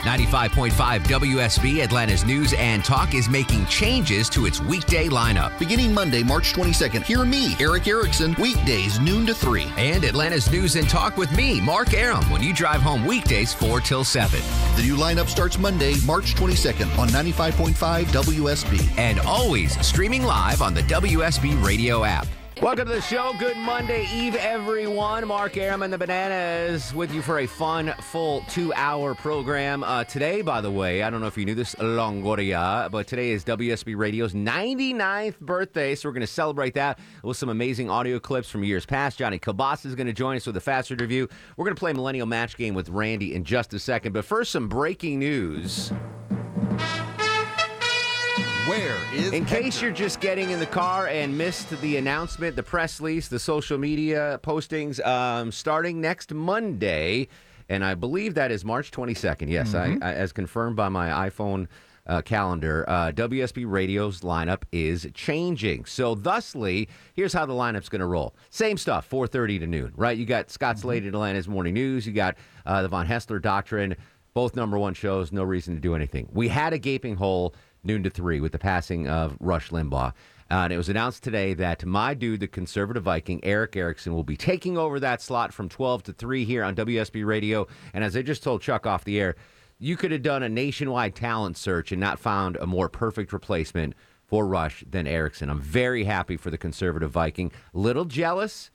95.5 WSB Atlanta's News and Talk is making changes to its weekday lineup. Beginning Monday, March 22nd, hear me, Erick Erickson, weekdays noon to 3. And Atlanta's News and Talk with me, Mark Arum, when you drive home weekdays 4 till 7. The new lineup starts Monday, March 22nd on 95.5 WSB. And always streaming live on the WSB radio app. Welcome to the show. Good Monday Eve, everyone. Mark Arum and the Bananas with you for a fun, full two hour program. Uh, today, by the way, I don't know if you knew this, Longoria, but today is WSB Radio's 99th birthday, so we're going to celebrate that with some amazing audio clips from years past. Johnny Kilbasa is going to join us with a fast review. We're going to play Millennial Match Game with Randy in just a second, but first, some breaking news. Where is In case you're just getting in the car and missed the announcement, the press release, the social media postings, um, starting next Monday, and I believe that is March 22nd. Yes, I, I, as confirmed by my iPhone uh, calendar, uh, WSB Radio's lineup is changing. So, thusly, here's how the lineup's going to roll. Same stuff, 4:30 to noon, right? You got Scott Slade at Atlanta's Morning News. You got uh, the Von Hessler Doctrine. Both number one shows. No reason to do anything. We had a gaping hole noon to three with the passing of Rush Limbaugh. Uh, and it was announced today that my dude, the conservative Viking, Erick Erickson, will be taking over that slot from 12 to 3 here on WSB Radio. And as I just told Chuck off the air, you could have done a nationwide talent search and not found a more perfect replacement for Rush than Erickson. I'm very happy for the conservative Viking. Little jealous,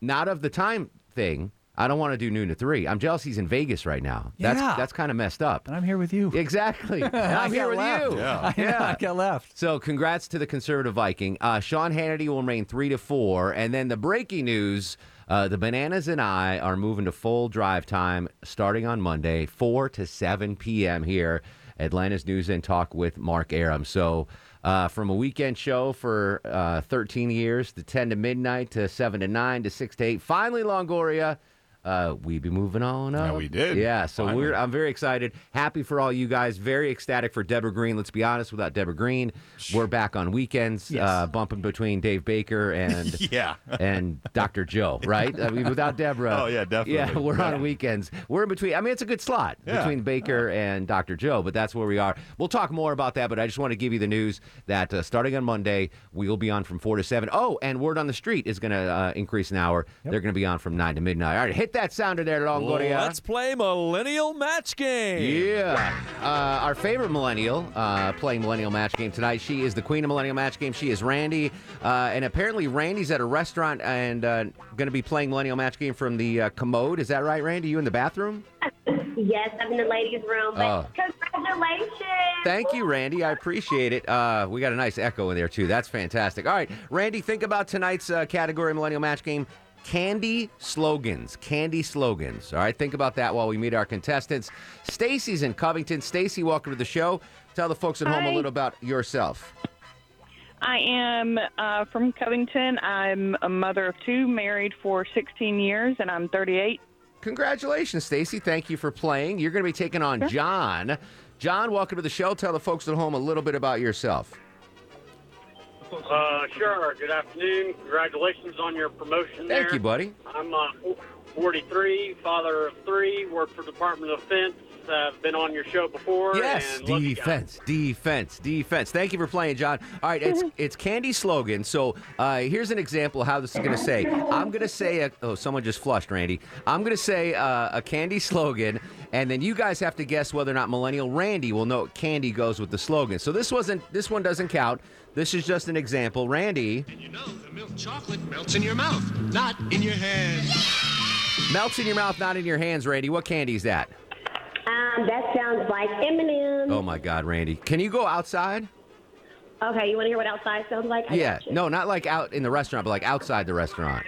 not of the time thing. I don't want to do noon to three. I'm jealous he's in Vegas right now. That's Yeah. that's kind of messed up. And I'm here with you. Exactly. And I'm here got with left. you. Yeah. I, know, I got left. So, congrats to the conservative Viking. Uh, Sean Hannity will remain three to four, and then the breaking news: uh, the Bananas and I are moving to full drive time starting on Monday, four to seven p.m. here. Atlanta's News and Talk with Mark Arum. So, uh, from a weekend show for uh, 13 years to 10 to midnight to 7 to 9 to 6 to 8. Finally, Longoria. Uh, we be moving on up. Yeah, we did. Yeah, so Finally. we're I'm very excited, happy for all you guys, very ecstatic for Deborah Green. Let's be honest, without Deborah Green, we're back on weekends, Yes. uh, bumping between Dave Baker and Yeah. and Dr. Joe, right? I mean, without Deborah, Oh, yeah, definitely. yeah, we're on weekends. We're in between. I mean, it's a good slot Yeah. between Baker and Dr. Joe, but that's where we are. We'll talk more about that, but I just want to give you the news that uh, starting on Monday, we'll be on from four to seven. Oh, and word on the street is going to uh, increase an hour. They're going to be on from nine to midnight. All right, hit that sounder there, Longoria. Let's play Millennial Match Game. Yeah. Uh, our favorite millennial uh, playing Millennial Match Game tonight. She is the queen of Millennial Match Game. She is Randy. Uh, and apparently, Randy's at a restaurant and uh, going to be playing Millennial Match Game from the uh, commode. Is that right, Randy? You in the bathroom? Yes, I'm in the ladies' room. But Oh. congratulations! Thank you, Randy. I appreciate it. Uh, we got a nice echo in there, too. That's fantastic. All right, Randy, think about tonight's uh, category Millennial Match Game. Candy slogans. Candy slogans. All right, think about that while we meet our contestants. Stacy's in Covington. Stacy, welcome to the show. Tell the folks at home a little about yourself. I am uh, from Covington. I'm a mother of two, married for 16 years, and I'm 38. Congratulations, Stacy. Thank you for playing. You're going to be taking on John. John, welcome to the show. Tell the folks at home a little bit about yourself. Uh, sure. Good afternoon. Congratulations on your promotion there. Thank you, buddy. I'm uh, 43, father of three, work for Department of Defense. Uh, been on your show before. Yes, and love you guys. defense, defense, defense. Thank you for playing, John. All right, it's it's candy slogan. So uh, here's an example of how this is going to say. I'm going to say a, oh, someone just flushed, Randy. I'm going to say uh, a candy slogan, and then you guys have to guess whether or not Millennial Randy will know what candy goes with the slogan. So this wasn't this one doesn't count. This is just an example. Randy And You know, the milk chocolate melts in your mouth, not in your hand. melts in your mouth, not in your hands. Randy, what candy is that? Um, that sounds like M&M. Oh my God, Randy, can you go outside? Okay, you want to hear what outside sounds like? I yeah, no, not like out in the restaurant, but like outside the restaurant.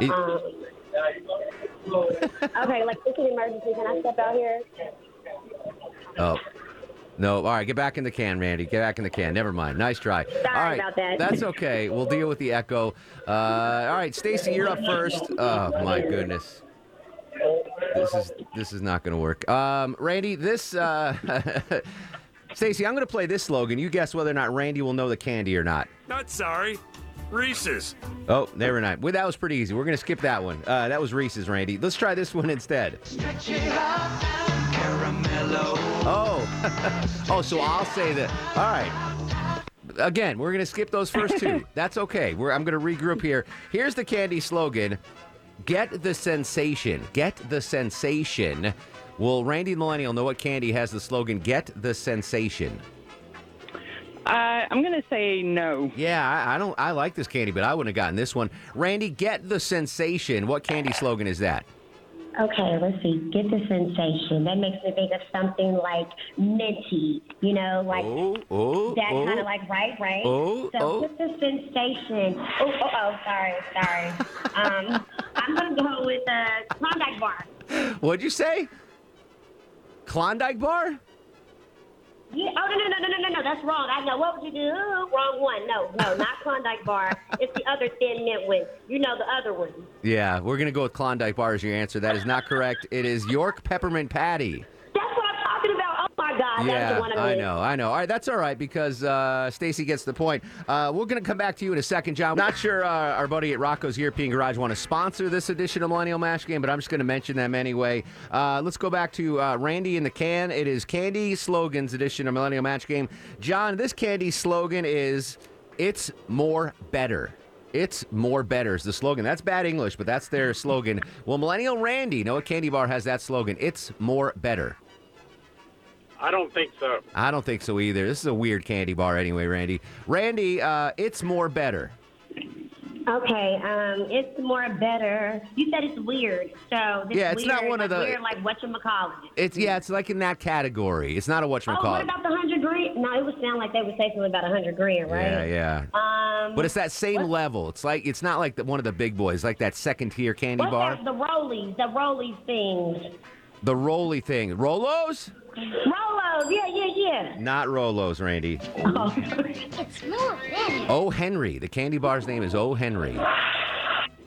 It- Um, okay, like it's an emergency. Can I step out here? Oh. No, all right, get back in the can, Randy. Get back in the can. Never mind. Nice try. all right, about that. That's okay. We'll deal with the echo. Uh, all right, Stacy, you're up first. Oh my goodness. This is this is not going to work. Um, Randy, this uh, Stacy, I'm going to play this slogan. You guess whether or not Randy will know the candy or not. Not sorry. Reese's. Oh, never mind. Well, that was pretty easy. We're going to skip that one. Uh, that was Reese's, Randy. Let's try this one instead. Oh, oh, so I'll say that. All right. Again, we're going to skip those first two. That's okay. We're, I'm going to regroup here. Here's the candy slogan Get the sensation. Get the sensation. Will Randy Millennial know what candy has the slogan Get the sensation? Uh, I'm going to say no. Yeah, I, I don't. I like this candy, but I wouldn't have gotten this one. Randy, get the sensation. What candy slogan is that? Okay, let's see. Get the sensation. That makes me think of something like minty. You know, like Oh, oh, that oh. kind of like right, right. Oh, so oh. get the sensation. Oh, oh, oh. Sorry, sorry. um, I'm gonna go with uh, Klondike bar. What'd you say? Klondike bar? Yeah. Oh no no no no no no no. That's wrong. I know. What would you do? Wrong one. No no, not Klondike bar. It's the other thin mint one. You know the other one. Yeah, we're gonna go with Klondike bar as your answer. That is not correct. It is York peppermint patty. That's what I'm talking about. Oh my God, yeah, one I I missed. know, I know. All right, that's all right because uh, Stacy gets the point. Uh, we're going to come back to you in a second, John. Not sure uh, our buddy at Rocco's European Garage want to sponsor this edition of Millennial Mash Game, but I'm just going to mention them anyway. Uh, let's go back to uh, Randy in the can. It is Candy Slogans edition of Millennial Match Game. John, this candy slogan is "It's more better." It's more better is the slogan. That's bad English, but that's their slogan. Well, Millennial Randy, know what candy bar has that slogan? It's more better. I don't think so. I don't think so either. This is a weird candy bar anyway, Randy. Randy, uh, it's more better. Okay, um, it's more better. You said it's weird, so this Yeah, it's not weird, one of like the- weird, like what you call it. It's yeah, it's like in that category. It's not a Oh, what whatchamacallit. about the hundred grand? No, it would sound like they would say something about a hundred grand, right? Yeah, yeah. Um, But it's that same level. It's like it's not like the, one of the big boys, like that second tier candy what's bar. that? The rollies, the rollies things. The Rolly thing. Rolos? Rolos, yeah, yeah, yeah. Not Rolos, Randy. Oh Henry. The candy bar's name is Oh Henry.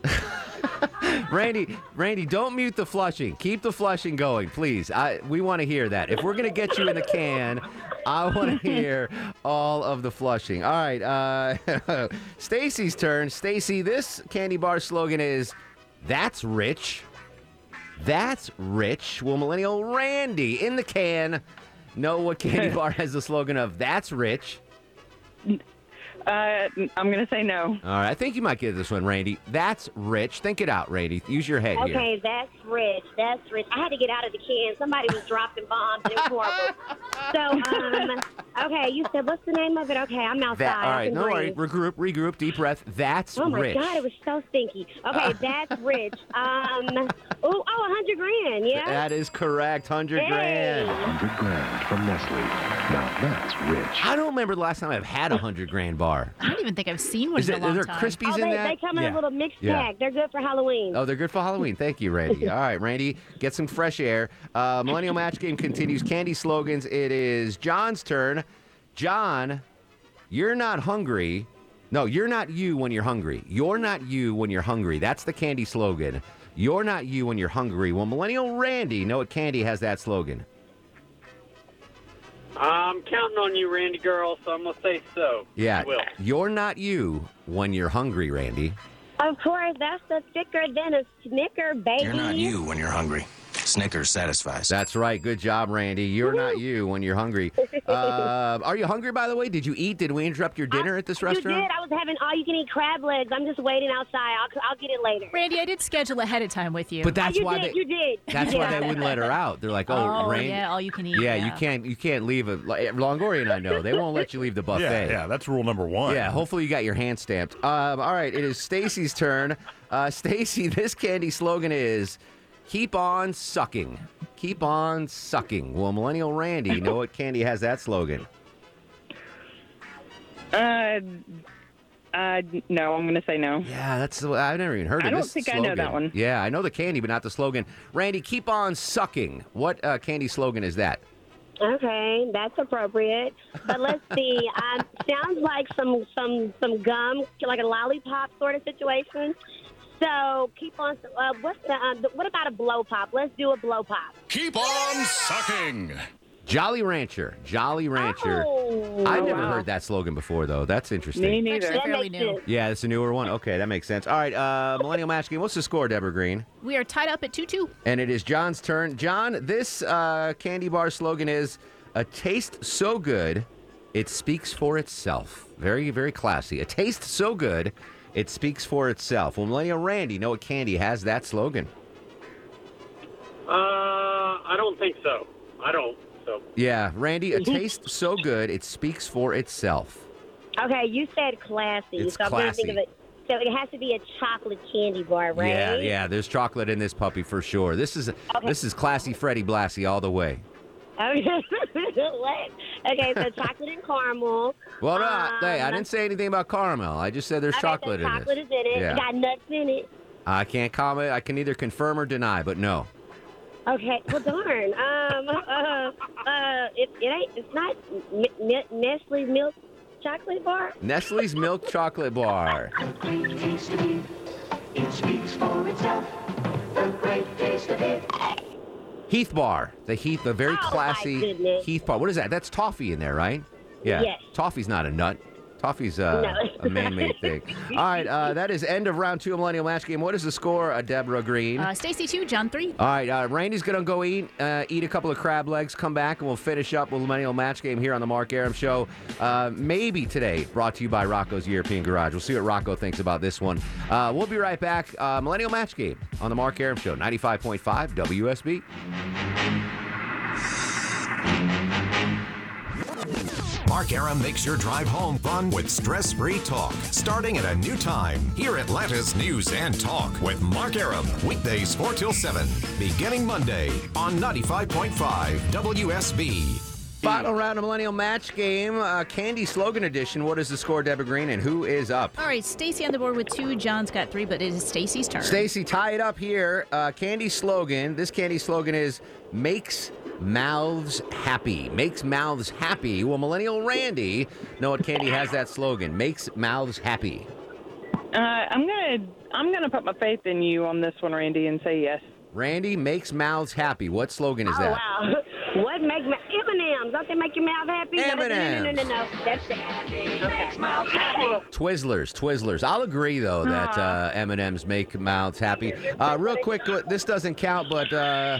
Randy, Randy, don't mute the flushing. Keep the flushing going, please. I we want to hear that. If we're gonna get you in the can, I want to hear all of the flushing. All right, uh, Stacy's turn. Stacy, this candy bar slogan is "That's rich." That's rich. Will Millennial Randy in the can know what candy bar has the slogan of "That's rich"? Uh, I'm going to say no. All right, I think you might get this one, Randy. That's rich. Think it out, Randy. Use your head here. Okay, that's rich. That's rich. I had to get out of the can. Somebody was dropping bombs it was horrible. So, um, okay, you said what's the name of it? Okay, I'm outside. That, all I right, can no worries. breathe. Regroup, regroup, deep breath. That's rich. Oh my rich. God, it was so stinky. Okay, that's rich. Um, oh, oh, a hundred grand, yeah. That is correct. Hundred Hey. grand. 100 grand from Nestle. Now that's rich. I don't remember the last time I've had a hundred grand bar. I don't even think I've seen one Is, in it, a long is there time. Krispies oh, in they, that? they come in Yeah. a little mixed Yeah. pack. They're good for Halloween. Oh, they're good for Halloween. Thank you, Randy. All right, Randy, get some fresh air. Uh, Millennial Match Game continues. Candy slogans. It is John's turn. John, you're not hungry. No, you're not you when you're hungry. You're not you when you're hungry. That's the candy slogan. You're not you when you're hungry. Well, Millennial Randy, know what candy has that slogan? I'm counting on you, Randy girl, so I'm gonna say so. Yeah, You will. you're not you when you're hungry, Randy. Of course, that's the thicker than a Snicker, baby. You're not you when you're hungry. Snickers satisfies. That's right. Good job, Randy. You're not you when you're hungry. Uh, are you hungry, by the way? Did you eat? Did we interrupt your dinner at this restaurant? You restaurant? did. I was having all-you-can-eat crab legs. I'm just waiting outside. I'll, I'll get it later. Randy, I did schedule ahead of time with you. But that's you why did. they. you did. That's you why did. they wouldn't let her out. They're like, oh, oh, Randy. yeah, all you can eat. Yeah, you can't. You can't leave a like, Longoria and I know they won't let you leave the buffet. Yeah, yeah, that's rule number one. Yeah, hopefully you got your hand stamped. Um, all right, it is Stacy's turn. Uh, Stacy, this candy slogan is "Keep on sucking." Keep on sucking. Well, Millennial Randy, you know what candy has that slogan? Uh, Uh, no, I'm going to say no. Yeah, that's the I've never even heard I of don't this think I know that one. Yeah, I know the candy, but not the slogan. Randy, keep on sucking. What uh, candy slogan is that? Okay, that's appropriate. But let's see. Um, sounds like some some some gum, like a lollipop sort of situation. So keep on. Uh, what's the, uh, the? What about a blow pop? Let's do a blow pop. Keep on sucking. Jolly Rancher. Jolly Rancher. Oh, I've never wow. heard that slogan before, though. That's interesting. Me neither. Actually, fairly new. Yeah, it's a newer one. Okay, that makes sense. All right, uh, Millennial Match Game. What's the score, Deborah Green? We are tied up at 2 2. And it is John's turn. John, this uh, candy bar slogan is a taste so good, it speaks for itself. Very, very classy. A taste so good, it speaks for itself. Well, Millennial Randy, know what candy has that slogan? Uh, I don't think so. I don't. So Yeah, Randy, a taste so good, it speaks for itself. Okay, you said classy, It's so I'm gonna think of classy. it. So it has to be a chocolate candy bar, right? Yeah, yeah, there's chocolate in this puppy for sure. This is this is classy Freddie Blassie all the way. Okay. what? Okay, so chocolate and caramel. Well, no, Um, hey, I didn't say anything about caramel. I just said there's okay, chocolate so in chocolate it. is in it. Yeah. It got nuts in it. I can't comment. I can either confirm or deny, but no. Okay, well, darn. Um, uh, uh, it, it ain't. It's not M- M- Nestle milk chocolate bar. Nestle's milk chocolate bar. Heath bar. The Heath, the very Oh, classy. Heath bar. What is that? That's toffee in there, right? Yeah. Yes. Toffee's not a nut. Toffee's uh, No. a man-made thing. All right, uh, that is end of round two of Millennial Match Game. What is the score, uh, Deborah Green? Uh, Stacy 2, John 3. All right, uh, Randy's gonna go eat uh, eat a couple of crab legs, come back, and we'll finish up with Millennial Match Game here on the Mark Arum Show. Uh, maybe today, brought to you by Rocco's European Garage. We'll see what Rocco thinks about this one. Uh, we'll be right back. Uh, Millennial Match Game on the Mark Arum Show, 95.5 WSB. Mark Arum makes your drive home fun with stress free talk. Starting at a new time. Hear Atlanta's News and Talk with Mark Arum. Weekdays 4 till 7. Beginning Monday on 95.5 WSB. Final round of Millennial Match Game, uh, Candy Slogan Edition. What is the score, Deborah Green, and who is up? All right, Stacy on the board with 2. John's got 3, but it is Stacy's turn. Stacy, tie it up here. Uh, candy slogan. This candy slogan is makes mouths happy. Makes mouths happy. Well, Millennial Randy know what candy has that slogan. Makes mouths happy. Uh, I'm gonna I'm gonna put my faith in you on this one, Randy, and say yes. Randy makes mouths happy. What slogan is oh that? wow! What makes ma- M&Ms? Don't they make your mouth happy? No, no, no, no, no, no, no. That's it. Okay. Twizzlers, Twizzlers. I'll agree though that uh, M&Ms make mouths happy. Uh, real quick, this doesn't count, but uh,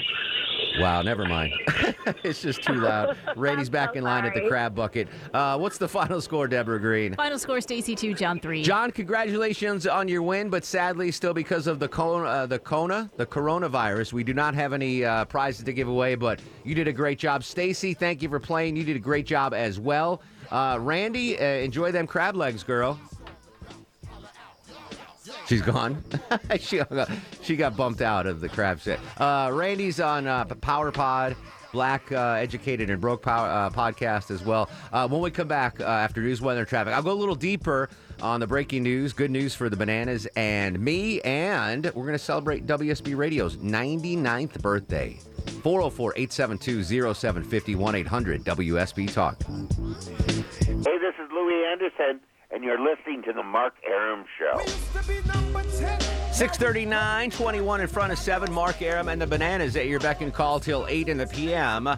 wow, never mind. it's just too loud. Randy's back in line at the crab bucket. Uh, what's the final score, Deborah Green? Final score Stacy 2, John 3. John, congratulations on your win, but sadly, still because of the Kona, uh, the Kona, the coronavirus, we do not have any uh, prizes to give away. But you did a great job, Stacy. Thank you for playing. You did a great job as well. Uh, Randy, uh, enjoy them crab legs, girl. She's gone. she, got, she got bumped out of the crab set. Uh, Randy's on uh, Power Pod, Black uh, Educated and Broke Power uh, podcast as well. Uh, when we come back uh, after news, weather, traffic, I'll go a little deeper on the breaking news. Good news for the bananas and me, and we're going to celebrate WSB Radio's 99th birthday. 404 872 0750 1 800 WSB Talk. Hey, this is Louie Anderson, and you're listening to the Mark Arum Show. 639, 21 in front of 7. Mark Arum and the Bananas at your beck and call till 8 in the p.m.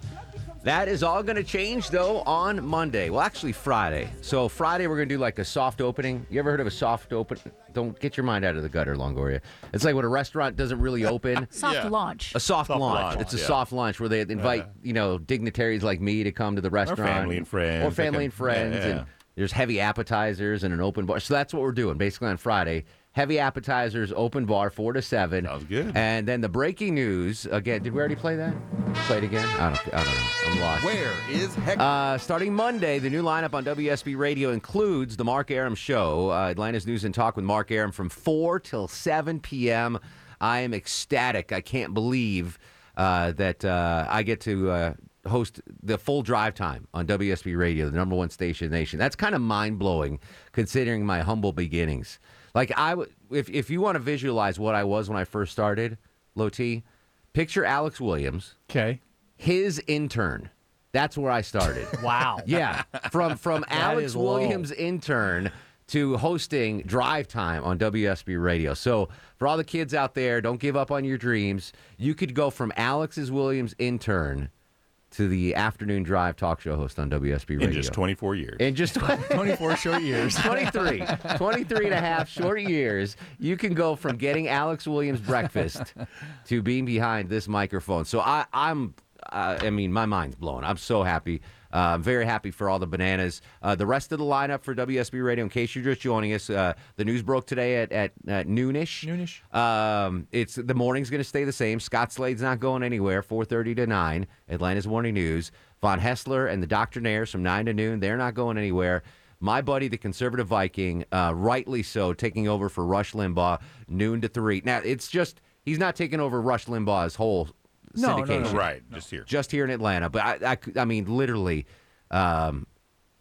That is all going to change, though, on Monday. Well, actually, Friday. So, Friday, we're going to do like a soft opening. You ever heard of a soft open? Don't get your mind out of the gutter, Longoria. It's like when a restaurant doesn't really open. Soft Yeah. launch. A soft, Soft launch. launch, It's a yeah. soft launch where they invite, you know, dignitaries like me to come to the restaurant. family and friends. Or family They and friends. yeah, yeah. And there's heavy appetizers and an open bar. So that's what we're doing basically on Friday. Heavy appetizers, open bar, four to seven. Sounds good. And then the breaking news again. Did we already play that? Play it again? I don't. I don't know. I'm lost. Where is Hector? Uh, starting Monday, the new lineup on WSB Radio includes the Mark Arum Show, uh, Atlanta's News and Talk with Mark Arum from 4 till 7 p.m. I am ecstatic. I can't believe uh, that uh, I get to uh, host the full drive time on WSB Radio, the number one station in the nation. That's kind of mind blowing, considering my humble beginnings. Like I, w- if if you want to visualize what I was when I first started, Low T, picture Alex Williams. Okay. His intern. That's where I started. Wow. Yeah, from from Alex is low. Williams intern to hosting Drive Time on WSB Radio. So for all the kids out there, don't give up on your dreams. You could go from Alex's Williams intern to the afternoon drive talk show host on WSB Radio. In just 24 years. In just 24 short years. 23. 23 and a half short years, you can go from getting Alex Williams breakfast to being behind this microphone. So I, I'm, uh, I mean, my mind's blown. I'm so happy. Uh, I'm very happy for all the bananas. Uh, the rest of the lineup for WSB Radio, in case you're just joining us, uh, the news broke today at, at, at noonish. Noonish. Um, it's the morning's going to stay the same. Scott Slade's not going anywhere. 4:30 to 9. Atlanta's Morning News. Von Hessler and the Doctrinaires from 9 to noon. They're not going anywhere. My buddy, the conservative Viking, uh, rightly so, taking over for Rush Limbaugh noon to three. Now it's just he's not taking over Rush Limbaugh's whole No, no, no, syndication. Right, just here. just here in Atlanta. But I, I mean, literally, um,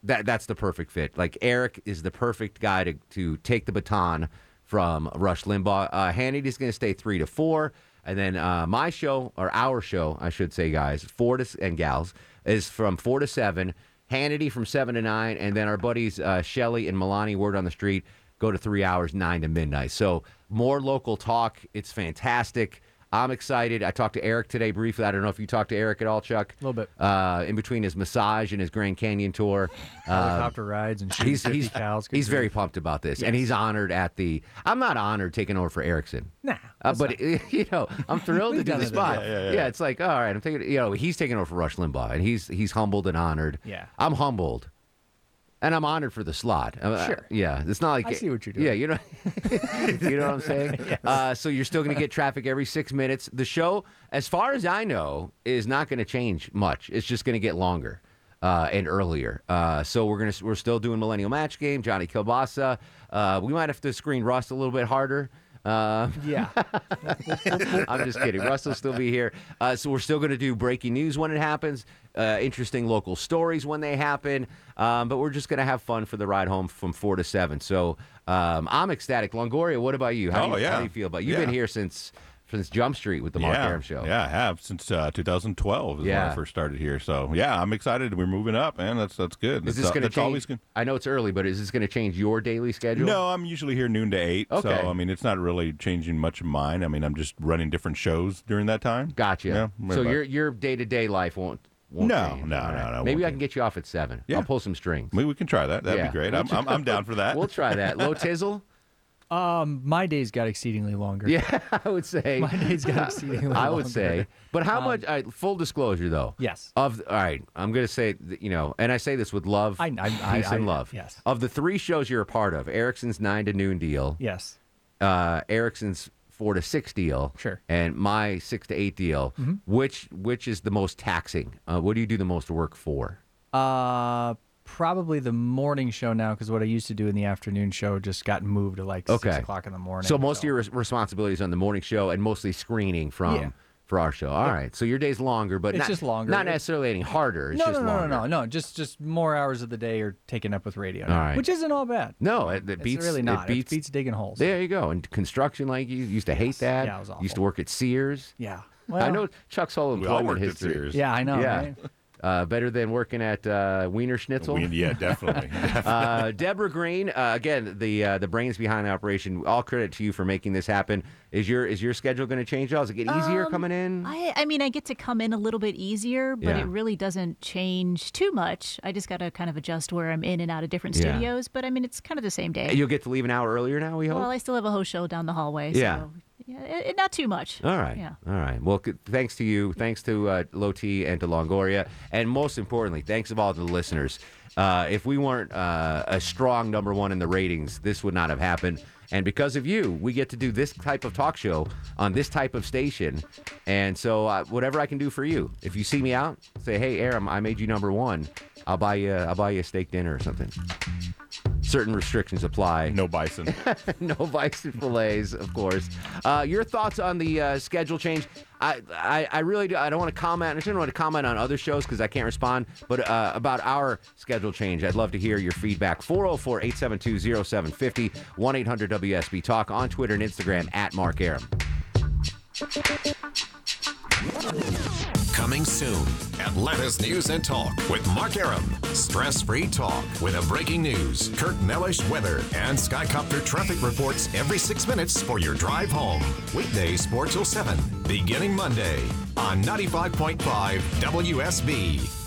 that that's the perfect fit. Like Eric is the perfect guy to to take the baton from Rush Limbaugh. Uh, Hannity's going to stay three to four, and then uh, my show or our show, I should say, guys, four to s- and gals is from four to seven. Hannity from seven to nine, and then our buddies uh, Shelly and Milani, word on the street, go to three hours, nine to midnight. So more local talk. It's fantastic. I'm excited. I talked to Eric today briefly. I don't know if you talked to Eric at all, Chuck. A little bit. Uh, in between his massage and his Grand Canyon tour. Um, Helicopter rides and shooting he's 50 he's, cows. Good he's grief. very pumped about this, and he's honored at the. I'm not honored taking over for Erickson. Nah, Uh, that's but you know, I'm thrilled to We've do the it, spot. yeah, yeah, yeah. it's like all right. I'm taking. You know, he's taking over for Rush Limbaugh, and he's he's humbled and honored. Yeah. I'm humbled, and I'm honored for the slot. Uh, Sure. yeah, it's not like I see what you're doing. Yeah, you know, you know what I'm saying. Yes. uh, so you're still going to get traffic every six minutes. The show, as far as I know, is not going to change much. It's just going to get longer. Uh, and earlier, uh, so we're gonna we're still doing Millennial Match Game, Johnny Kilbasa. Uh, we might have to screen Rust a little bit harder. Uh, Yeah. I'm just kidding. Russ will still be here. Uh, so we're still going to do breaking news when it happens, uh, interesting local stories when they happen. Um, but we're just going to have fun for the ride home from four to seven. So um, I'm ecstatic. Longoria, what about you? How, do, Oh, you yeah. how do you feel about? You've been here since since Jump Street with the Mark yeah, Arum show. Yeah, I have since uh, 2012 is when I first started here. So yeah, I'm excited. We're moving up, man. That's that's good. Is That's, this uh, going to change? good. I know it's early, but is this going to change your daily schedule? No, I'm usually here noon to eight. Okay. So I mean, it's not really changing much of mine. I mean, I'm just running different shows during that time. Gotcha. Yeah, so your your day to day life won't. won't No, change. no, All no, no, Maybe I can get you off at seven. Yeah. I'll pull some strings. Maybe we can try that. That'd Yeah. be great. I'm, I'm, I'm down for that. We'll try that. Low tizzle. Um, my days got exceedingly longer. Yeah, I would say. My days got exceedingly longer. I would longer. say. But how Um, much? Right, full disclosure, though. Yes. Of all right, I'm going to say you know, and I say this with love, I- I- I- peace, and I- love. yes. Of the three shows you're a part of, Erickson's nine to noon deal. Yes. Uh, Erickson's four to six deal. Sure. And my six to eight deal. Mhm. Which which is the most taxing? Uh, what do you do the most work for? Uh, probably the morning show now because what I used to do in the afternoon show just got moved to like Okay. six o'clock in the morning. So most of your res- responsibilities on the morning show and mostly screening from. Yeah. For our show, all right. So your day's longer, but It's not, just longer. Not necessarily any harder. It's no, just no, no, longer. no, no, no. Just just more hours of the day are taken up with radio, All now, right. which isn't all bad. No, it, it It's beats. really not. It It beats, beats digging holes. There you go. And construction, like you used to hate that. Yeah, it was all. Used to work at Sears. Yeah. Well, I know Chuck's whole all employment worked at history. Sears. Yeah, I know, Yeah. right? Uh, better than working at uh, Wiener Schnitzel. Wien- yeah, definitely. uh, Deborah Green, uh, again, the uh, the brains behind the operation. All credit to you for making this happen. Is your is your schedule going to change? at all? Does it get easier Um, coming in? I, I mean, I get to come in a little bit easier, but Yeah. it really doesn't change too much. I just got to kind of adjust where I'm in and out of different Yeah. studios. But I mean, it's kind of the same day. You'll get to leave an hour earlier now. We hope. well, I still have a host show down the hallway. Yeah. So, yeah, it, it- not too much. All right. Yeah. All right. Well, c- thanks to you. Thanks to uh, Loti and to Longoria. And most importantly, thanks of all to the listeners. Uh, if we weren't uh, a strong number one in the ratings, this would not have happened. And because of you, we get to do this type of talk show on this type of station. And so, uh, whatever I can do for you, if you see me out, say, "Hey, Arum, I made you number one. I'll buy you. I'll buy you a steak dinner or something." Certain restrictions apply. No bison. no bison fillets, of course. Uh, your thoughts on the uh, schedule change? I, I, I really do. I don't want to comment. I don't want to comment on other shows because I can't respond. But uh, about our schedule change, I'd love to hear your feedback. 404 872 0750 1 800 WSB Talk on Twitter and Instagram at Mark Arum. Coming soon, Atlanta's News and Talk with Mark Arum. Stress free talk with a breaking news, Kirk Mellish weather, and Skycopter traffic reports every six minutes for your drive home. Weekdays 4 till 7, beginning Monday on 95.5 WSB.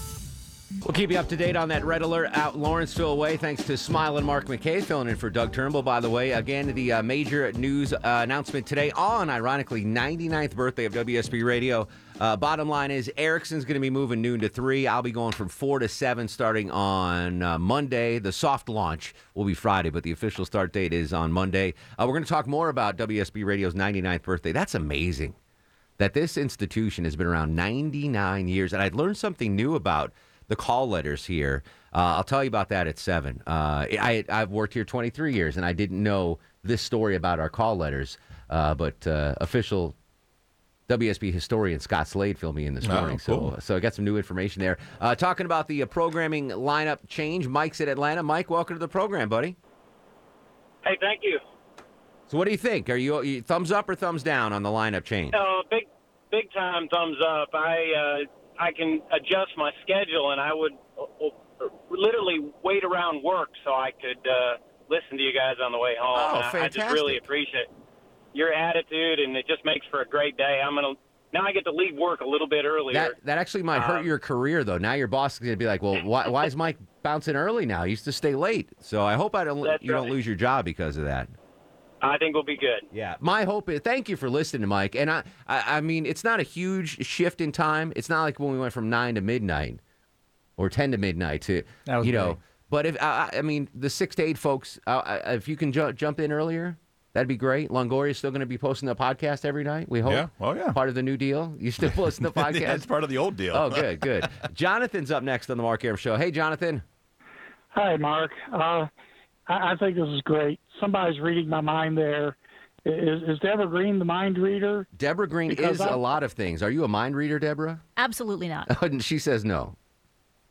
We'll keep you up to date on that red alert out Lawrenceville way. Thanks to Smile and Mark McKay filling in for Doug Turnbull. By the way, again, the uh, major news uh, announcement today on, ironically, 99th birthday of WSB Radio. Uh, bottom line is Erickson's going to be moving noon to 3. I'll be going from 4 to 7 starting on uh, Monday. The soft launch will be Friday, but the official start date is on Monday. Uh, we're going to talk more about WSB Radio's 99th birthday. That's amazing that this institution has been around 99 years. And I'd learned something new about the call letters here. Uh, I'll tell you about that at seven. Uh, I, I've worked here 23 years, and I didn't know this story about our call letters. Uh, but uh, official WSB historian Scott Slade filled me in this Oh, morning, cool. so so I got some new information there. Uh, talking about the uh, programming lineup change. Mike's at Atlanta. Mike, welcome to the program, buddy. Hey, thank you. So, what do you think? Are you, you thumbs up or thumbs down on the lineup change? Uh, big, big time thumbs up. I uh, I can adjust my schedule, and I would uh, uh, literally wait around work so I could uh, listen to you guys on the way home. Oh, And I, I just really fantastic. appreciate your attitude, and it just makes for a great day. I'm gonna now I get to leave work a little bit earlier. That that actually might hurt Um, your career, though. Now your boss is going to be like, "Well, why, why is Mike bouncing early now? He used to stay late." So I hope I don't That's you don't lose your job because of that. I think we'll be good. Yeah, my hope is. Thank you for listening, Mike. And I, I, I mean, it's not a huge shift in time. It's not like when we went from nine to midnight or ten to midnight to That was you know. big. But if I, I I mean the six to eight folks, uh, I- if you can ju- jump in earlier, that'd be great. Longoria's still going to be posting the podcast every night. We hope. Yeah. Oh, yeah. Part of the new deal. You still listen to the podcast. That's part of the old deal. Oh, good, good. Jonathan's up next on the Mark Arum Show. Hey, Jonathan. Hi, Mark. Uh, I, I think this is great. Somebody's reading my mind there. Is, is Deborah Green the mind reader? Deborah Green Because is I- a lot of things. Are you a mind reader, Deborah? Absolutely not. And she says no.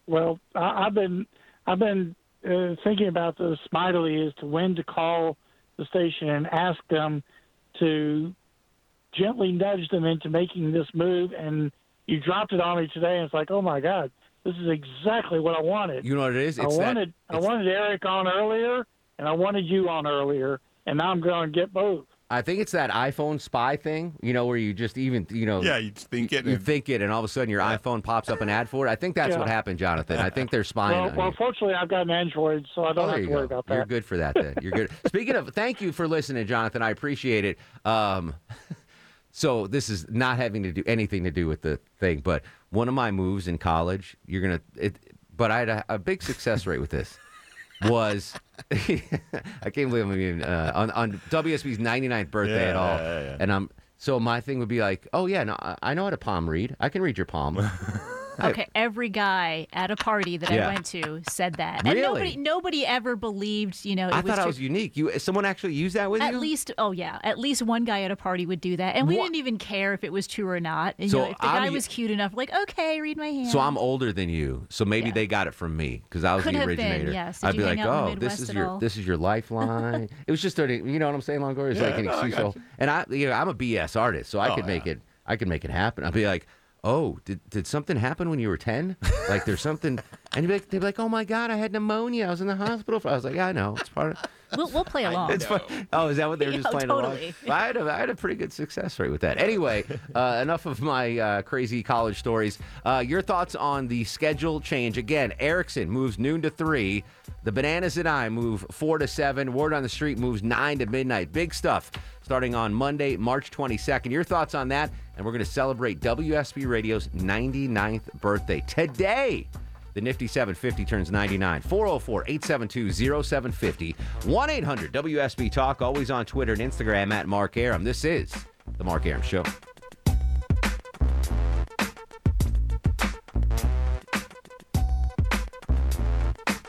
Well, I, I've been I've been uh, thinking about this mightily as to when to call the station and ask them to gently nudge them into making this move. And you dropped it on me today, and it's like, oh my God, this is exactly what I wanted. You know what it is? I It's that- wanted I wanted Eric on earlier, and I wanted you on earlier, and now I'm going to get both. I think it's that iPhone spy thing, you know, where you just even, you know, Yeah, you think it. you and- think it, and all of a sudden your iPhone pops up an ad for it. I think that's Yeah. what happened, Jonathan. I think they're spying Well, on well, you. fortunately, I've got an Android, so I Oh, don't there have you to worry go. about that. You're good for that then. You're good. Speaking of, thank you for listening, Jonathan. I appreciate it. Um, so this is not having to do anything to do with the thing, but one of my moves in college, you're gonna. It, but I had a, a big success rate with this. Was I can't believe I'm even uh, on on WSB's 99th birthday Yeah, at all, yeah, yeah. and I'm so my thing would be like, oh yeah, no, I- I know how to palm read. I can read your palm. I- Okay, every guy at a party that Yeah. I went to said that, and Really? nobody nobody ever believed. You know, it I was thought I true. was unique. You someone actually used that with you? At you? least, oh yeah, at least one guy at a party would do that, and we Wha- didn't even care if it was true or not. You So know, if the I'm guy u- was cute enough, like okay, read my hand. So I'm older than you, so maybe Yeah. they got it from me because I was Could the have been, originator. yes. Did I'd you be hang like, out in the "Oh, this Midwest is at your all?" this is your lifeline." it was just a, you know what I'm saying, Longoria? It's like an Yeah, no, excuse. got So, and I, you know, I'm a BS artist, so I Oh, could make yeah. it. I could make it happen. I'd be like, "Oh, did did something happen when you were 10? like there's something?" And you'd be like, they'd be like, "Oh my God, I had pneumonia. I was in the hospital." For, I was like, "Yeah, I know. It's part of." we'll, we'll play along. It's fun. Oh, is that what they were just Yeah, playing totally. along? Well, I had, a, I had a pretty good success rate with that. Anyway, uh, enough of my uh, crazy college stories. Uh, your thoughts on the schedule change? Again, Erickson moves noon to three. The Bananas and I move four to seven. Word on the Street moves nine to midnight. Big stuff starting on Monday, March 22nd. Your thoughts on that? And we're going to celebrate WSB Radio's 99th birthday today. The Nifty 750 turns 99. 404 872 0750. 1 800 WSB Talk. Always on Twitter and Instagram at Mark Arum. This is The Mark Arum Show.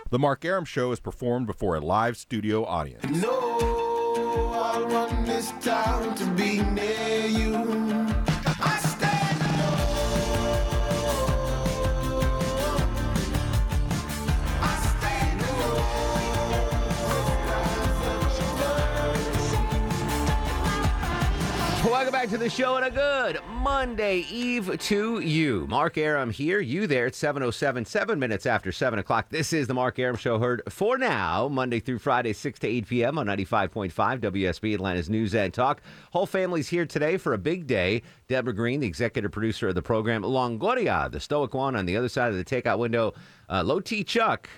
The Mark Arum Show is performed before a live studio audience. No, I want this town to be near you. Welcome back to the show and a good Monday Eve to you. Mark Arum here, you there at 7.07, seven minutes after 7 o'clock. This is the Mark Arum Show, heard for now, Monday through Friday, 6 to 8 p.m. on 95.5 WSB, Atlanta's News and Talk. Whole family's here today for a big day. Deborah Green, the executive producer of the program, Longoria, the stoic one on the other side of the takeout window, uh, Low T Chuck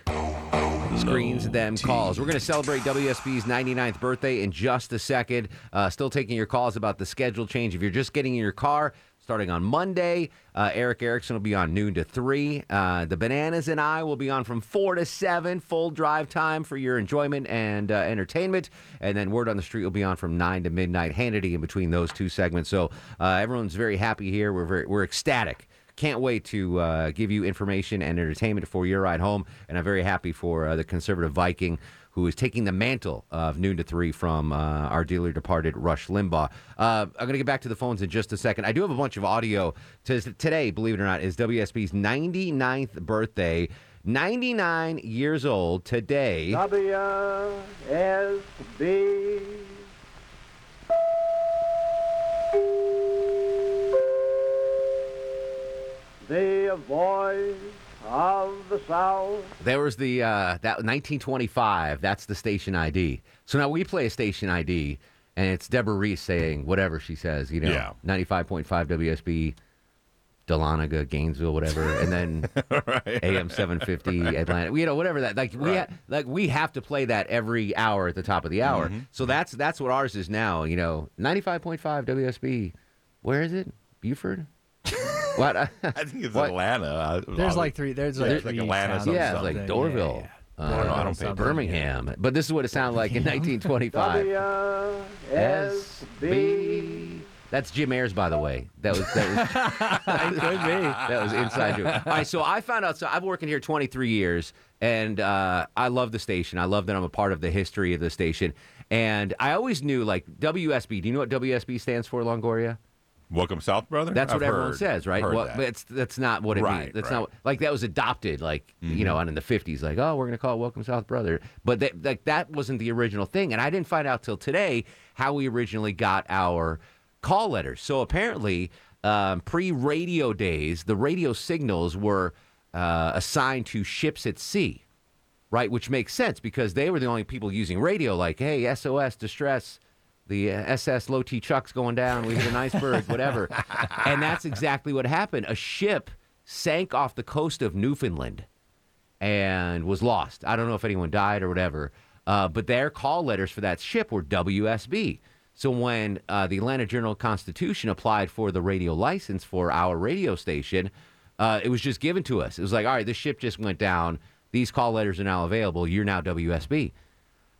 screens them calls. We're going to celebrate WSB's 99th birthday in just a second. Uh, still taking your calls about the schedule change. If you're just getting in your car, starting on Monday, uh, Erick Erickson will be on noon to 3. Uh, the Bananas and I will be on from 4 to 7, full drive time for your enjoyment and uh, entertainment. And then Word on the Street will be on from 9 to midnight, Hannity in between those two segments. So uh, everyone's very happy here. We're, very, we're ecstatic. Can't wait to uh, give you information and entertainment for your ride home. And I'm very happy for uh, the conservative Viking who is taking the mantle of noon to three from uh, our dearly departed Rush Limbaugh. Uh, I'm going to get back to the phones in just a second. I do have a bunch of audio. To, today, believe it or not, is WSB's 99th birthday. 99 years old today. WSB. The voice of the South. There was the uh, that 1925. That's the station ID. So now we play a station ID, and it's Deborah Reese saying whatever she says. You know, Yeah. 95.5 WSB, Dahlonega, Gainesville, whatever, and then AM 750 Atlanta. You know, whatever that. Like we ha- like we have to play that every hour at the top of the hour. Mhm. So that's that's what ours is now. You know, 95.5 WSB. Where is it? Buford. what? I think it's Atlanta. I- There's like three. There's Yeah, like it's like Atlanta, towns. something, yeah, it's like Doraville. I don't know, I don't pay attention. Birmingham. But this is what it sounded like in 1925. WSB. That's Jim Ayers, by the way. That was that was could be. that was inside joke. All right, so I found out. So I've been working here 23 years, and uh, I love the station. I love that I'm a part of the history of the station. And I always knew like WSB. Do you know what WSB stands for, Longoria? Welcome South, brother. That's what I've everyone heard- says, right? Well, that. but it's that's not what it Right, means. That's right. not like that was adopted, like you Mhm. know, and in the fifties, like oh, we're gonna call it Welcome South Brother. But that like that wasn't the original thing, and I didn't find out till today how we originally got our call letters. So apparently, um, pre-radio days, the radio signals were uh, assigned to ships at sea, right? Which makes sense because they were the only people using radio. Like, hey, SOS, distress. The uh, SS Low T Chuck's going down. We hit an iceberg, whatever. and that's exactly what happened. A ship sank off the coast of Newfoundland and was lost. I don't know if anyone died or whatever. Uh, but their call letters for that ship were WSB. So when uh, the Atlanta Journal Constitution applied for the radio license for our radio station, uh, it was just given to us. It was like, all right, this ship just went down. These call letters are now available. You're now WSB.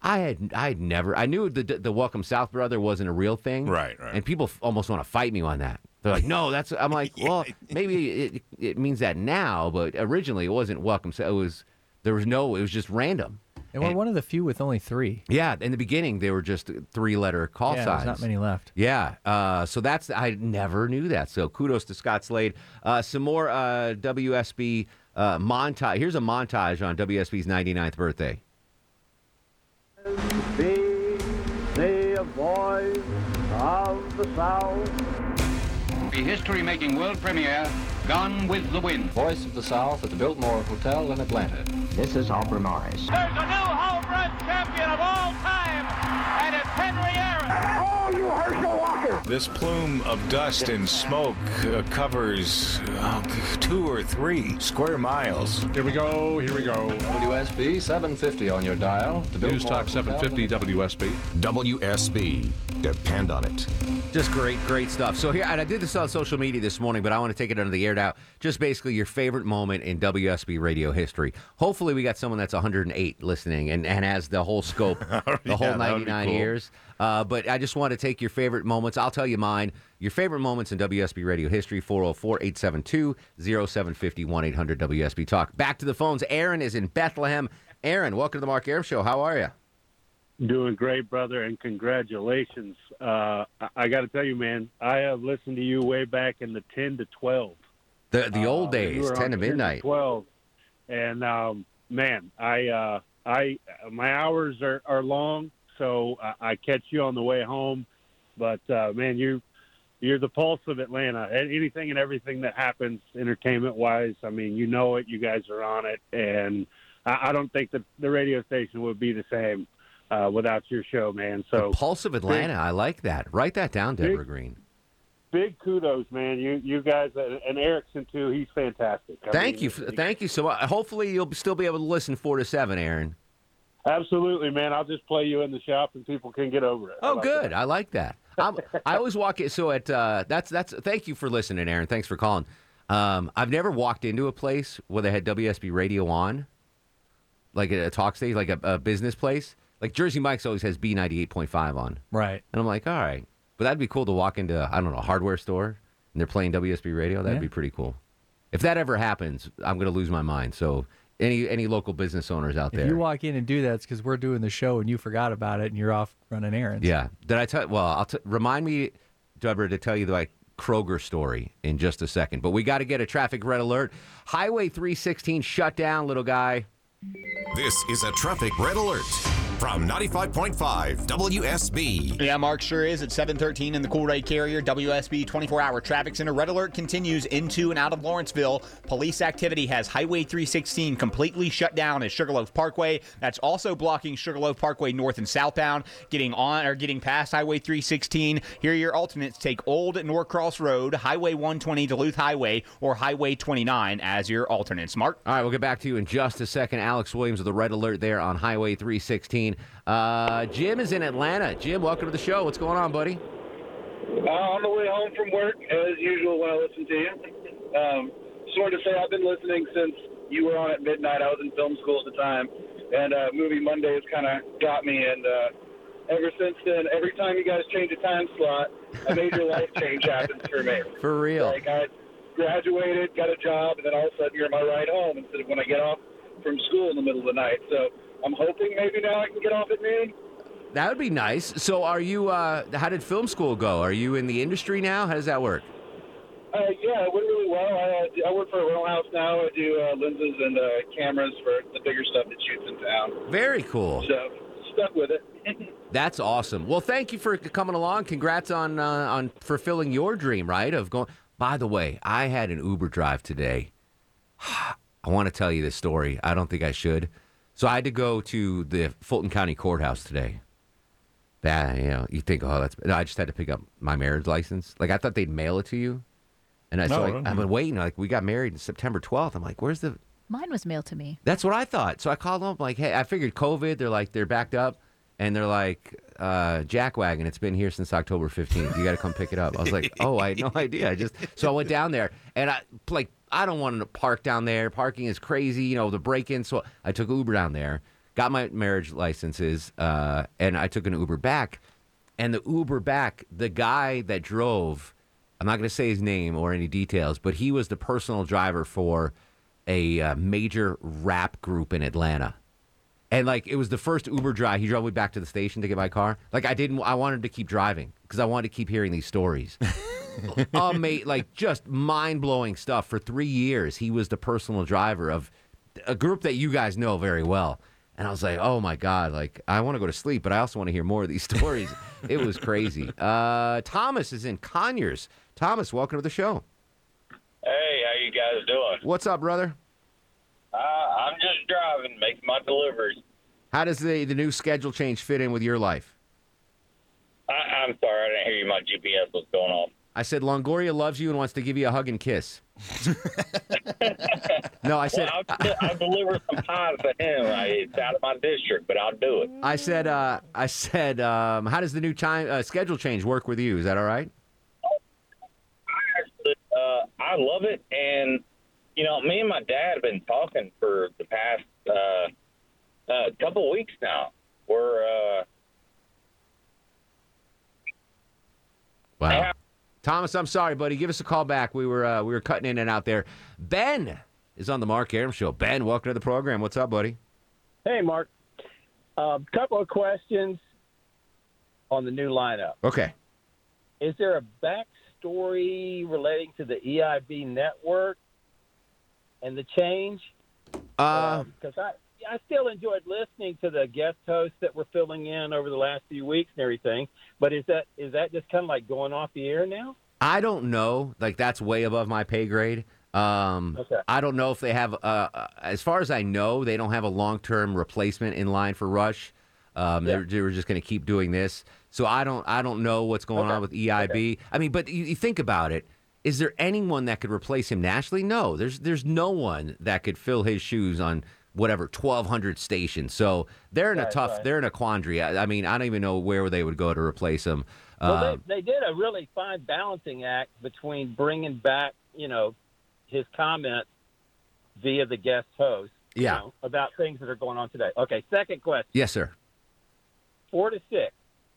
I had I had never I knew the the Welcome South brother wasn't a real thing. Right, right. And people f- almost want to fight me on that. They're like, no, that's. I'm like, well, maybe it, it means that now, but originally it wasn't Welcome. South. It was there was no. It was just random. And we're one of the few with only three. Yeah, in the beginning they were just three letter call yeah, signs. there's not many left. Yeah, uh, so that's I never knew that. So kudos to Scott Slade. Uh, some more uh, WSB uh, montage. Here's a montage on WSB's 99th birthday. Be the voice of the South. The history-making world premiere, Gone with the Wind. Voice of the South at the Biltmore Hotel in Atlanta. This is Aubrey Morris. There's a new home run champion of all time, and it's Henry Aaron. Oh, you Herschel Walker. This plume of dust and smoke uh, covers uh, two or three square miles. Here we go, here we go. WSB 750 on your dial. The News Talk 750 WSB. WSB. Depend on it. Just great, great stuff. So here, and I did this on social media this morning, but I want to take it under the air now. Just basically your favorite moment in WSB radio history. Hopefully, we got someone that's 108 listening and, and has the whole scope, the whole Yeah, be 99 cool. years. Uh, but I just want to take your favorite moments. I'll tell you mine. Your favorite moments in WSB radio history 404 872 0750 800 WSB Talk. Back to the phones. Aaron is in Bethlehem. Aaron, welcome to the Mark Arum Show. How are you? Doing great, brother, and congratulations. Uh, I, I got to tell you, man, I have listened to you way back in the 10 to 12. The the old Uh, days, ten to midnight. 12. And, um, man, I, uh, I, my hours are, are long, so I, I catch you on the way home. But, uh, man, you, you're the pulse of Atlanta. And Anything and everything that happens entertainment wise, I mean, you know it. You guys are on it. And I, I don't think that the radio station would be the same uh, without your show, man. So Pulse of Atlanta. I like that. Write that down, Deborah Big- Green. big kudos, man. You you guys and Erickson too. He's fantastic. I Thank mean, you. f- Thank you so much. Hopefully, you'll still be able to listen four to seven, Aaron. Absolutely, man. I'll just play you in the shop and people can get over it. Oh, about good. that? I like that. I'm, I always walk it. So at uh, that's that's. Thank you for listening, Aaron. Thanks for calling. Um, I've never walked into a place where they had WSB radio on, like at a talk station, like a, a business place. Like Jersey Mike's always has B ninety eight point five on, Right. and I'm like, all right, but that'd be cool to walk into I don't know a hardware store and they're playing WSB radio. That'd Yeah. be pretty cool. If that ever happens, I'm gonna lose my mind. So any any local business owners out there. If there, you walk in and do that, it's because we're doing the show and you forgot about it and you're off running errands. Yeah. Did I tell? Well, I'll t- remind me, Deborah, to tell you the like, Kroger story in just a second. But we got to get a traffic red alert. Highway 316 shut down, little guy. This is a traffic red alert from 95.5 WSB. Yeah, Mark sure is. It's 713 in the Cool Ray Carrier WSB 24-hour traffic center. Red alert continues into and out of Lawrenceville. Police activity has Highway 316 completely shut down at Sugarloaf Parkway. That's also blocking Sugarloaf Parkway north and southbound. Getting on or getting past Highway 316. Here are your alternates. Take Old Norcross Road, Highway 120 Duluth Highway, or Highway 29 as your alternates. Mark. All right, we'll get back to you in just a second. Alex Williams with the red alert there on Highway 316. Uh, Jim is in Atlanta. Jim, welcome to the show. What's going on, buddy? Uh, on the way home from work, as usual, when I listen to you. Um, just wanted to say I've been listening since you were on at midnight. I was in film school at the time, and uh, Movie Mondays kind of got me. And uh, ever since then, every time you guys change a time slot, a major life change happens for me. For real. Like I graduated, got a job, and then all of a sudden you're my ride home instead of when I get off from school in the middle of the night. So I'm hoping maybe now I can get off at noon. That would be nice. So, are you? Uh, how did film school go? Are you in the industry now? How does that work? Uh, yeah, it went really well. I, uh, I work for a rental house now. I do uh, lenses and uh, cameras for the bigger stuff that shoots in town. Very cool. So stuck with it. That's awesome. Well, thank you for coming along. Congrats on uh, on fulfilling your dream, right? Of going. By the way, I had an Uber drive today. I want to tell you this story. I don't think I should. So I had to go to the Fulton County Courthouse today. That you know, you think, oh, that's. No, I just had to pick up my marriage license. Like I thought they'd mail it to you, and I, so No, I, no, I've been waiting. Like we got married in September twelfth. I'm like, where's the Mine was mailed to me. that's what I thought. So I called them like, hey, I figured COVID. They're like, they're backed up, and they're like, uh, Jackwagon. It's been here since October 15th. You got to come pick it up. I was like, oh, I had no idea. I just so I went down there, and I like, I don't want to park down there. Parking is crazy. You know the break-in. So I took Uber down there, got my marriage licenses, uh, and I took an Uber back. And the Uber back, the guy that drove, I'm not going to say his name or any details, but he was the personal driver for a uh, major rap group in Atlanta. And like it was the first Uber drive. He drove me back to the station to get my car. Like I didn't. I wanted to keep driving because I wanted to keep hearing these stories. oh, mate, like just mind blowing stuff. For three years, he was the personal driver of a group that you guys know very well. And I was like, oh my god, like I want to go to sleep, but I also want to hear more of these stories. it was crazy. Uh, Thomas is in Conyers. Thomas, welcome to the show. Hey, how you guys doing? What's up, brother? Uh, I'm just driving, making my deliveries. How does the the new schedule change fit in with your life? I, I'm sorry, I didn't hear you. My GPS was going off. I said Longoria loves you and wants to give you a hug and kiss. no, I said Well, I'll, I'll deliver some pies to him. I, it's out of my district, but I'll do it. I said uh, I said um, how does the new time uh, schedule change work with you? Is that all right? Uh, I love it, and you know, me and my dad have been talking for the past uh, uh, couple weeks now. We're uh, Wow. Thomas, I'm sorry, buddy. Give us a call back. We were uh, we were cutting in and out there. Ben is on the Mark Arum show. Ben, welcome to the program. What's up, buddy? Hey, Mark. A couple of questions on the new lineup. Okay. Is there a backstory relating to the EIB network and the change? Uh, Because I, I still enjoyed listening to the guest hosts that were filling in over the last few weeks and everything. But is that is that just kind of like going off the air now? I don't know. Like that's way above my pay grade. Um, Okay. I don't know if they have. Uh, uh, as far as I know, they don't have a long-term replacement in line for Rush. Um, they're, they were just going to keep doing this. So I don't. I don't know what's going on with EIB. I mean, but you, you think about it. Is there anyone that could replace him nationally? No. There's there's no one that could fill his shoes on whatever 1200 stations. So they're in a tough. right. They're in a quandary. I, I mean, I don't even know where they would go to replace him. Well, Uh, they, they did a really fine balancing act between bringing back, you know, his comments via the guest host. you Yeah. know, about things that are going on today. Okay, second question. yes, sir. Four to six.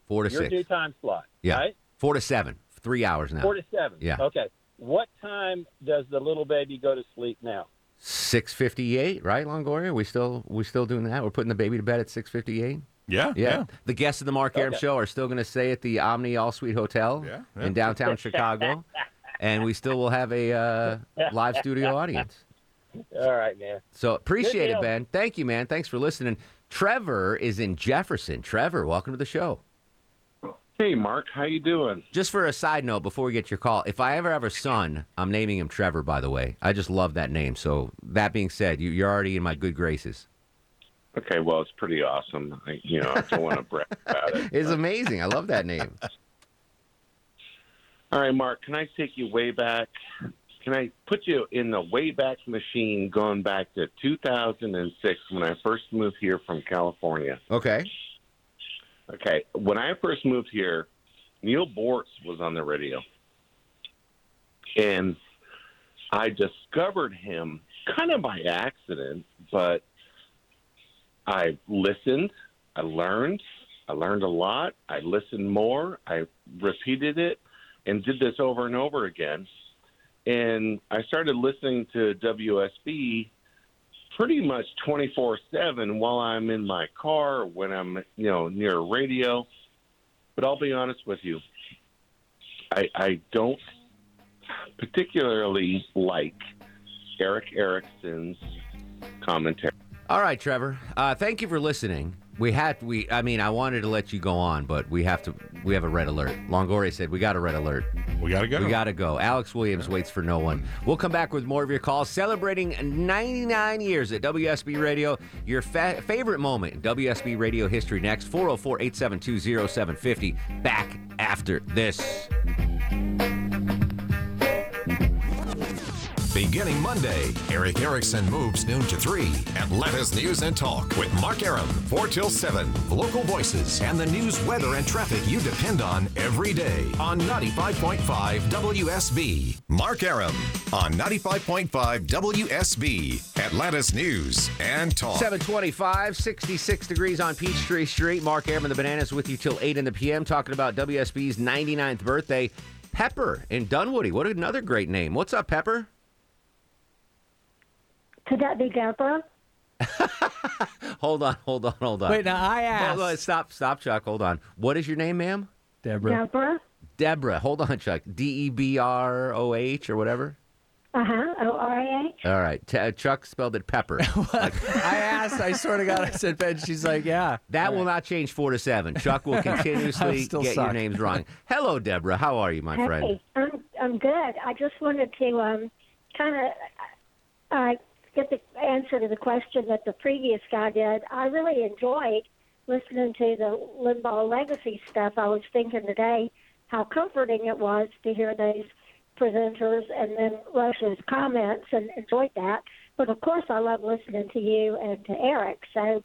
Four to your six. due time slot. Yeah. Right? Four to seven. Three hours now. Four to seven. Yeah. Okay. What time does the little baby go to sleep now? Six fifty eight, right, Longoria? We still we still doing that? We're putting the baby to bed at six fifty eight? Yeah, yeah. The guests of the Mark Arum Okay. show are still gonna stay at the Omni All Suite Hotel yeah. in downtown Chicago. And we still will have a uh, live studio audience. All right, man. So appreciate it. Ben. Thank you, man. Thanks for listening. Trevor is in Jefferson. Trevor, welcome to the show. Hey, Mark, how you doing? Just for a side note, before we get your call, if I ever have a son, I'm naming him Trevor. By the way, I just love that name. So that being said, you, you're already in my good graces. Okay, well, it's pretty awesome. I, you know, I don't want to brag about it. It's amazing. I love that name. All right, Mark, can I take you way back? Can I put you in the way back machine going back to 2006 when I first moved here from California? Okay. Okay, when I first moved here, Neal Boortz was on the radio. And I discovered him kind of by accident, but I listened, I learned, I learned a lot, I listened more, I repeated it, and did this over and over again. And I started listening to WSB pretty much 24 7 while I'm in my car, when I'm, you know, near a radio. But I'll be honest with you, I, I don't particularly like Erick Erickson's commentary. All right, Trevor. Uh, thank you for listening. We had we. I mean, I wanted to let you go on, but we have to. We have a red alert. Longoria said we got a red alert. We gotta go. We gotta go. Alex Williams waits for no one. We'll come back with more of your calls, celebrating 99 years at WSB Radio. Your fa- favorite moment in WSB Radio history next. 404-872-0750. Back after this. Beginning Monday, Erick Erickson moves noon to 3. Atlanta's News and Talk with Mark Arum, 4 till 7. Local voices and the news, weather, and traffic you depend on every day on 95.5 WSB. Mark Arum on 95.5 WSB. Atlanta's News and Talk. 725, 66 degrees on Peachtree Street. Mark Arum, the Bananas, with you till 8 in the p.m. talking about WSB's 99th birthday. Pepper in Dunwoody. What another great name. What's up, Pepper? Could that be Deborah? Hold on, hold on, hold on. Wait, now I asked. Hold on, stop, stop, Chuck. Hold on. What is your name, ma'am? Deborah. Deborah? Deborah. Hold on, Chuck. D E B R O H or whatever. Uh huh. O R A H? All right. T- uh, Chuck spelled it pepper. Like- I asked. I swear to God, I said Ben. She's like, yeah. that will not change four to seven. Chuck will continuously still get your names wrong. Hello, Deborah. How are you, my friend? Hey, I'm, I'm good. I just wanted to um, kind of uh, get the answer to the question that the previous guy did. I really enjoyed listening to the Limbaugh legacy stuff. I was thinking today how comforting it was to hear those presenters and then Rush's comments and enjoyed that. But of course, I love listening to you and to Erick. So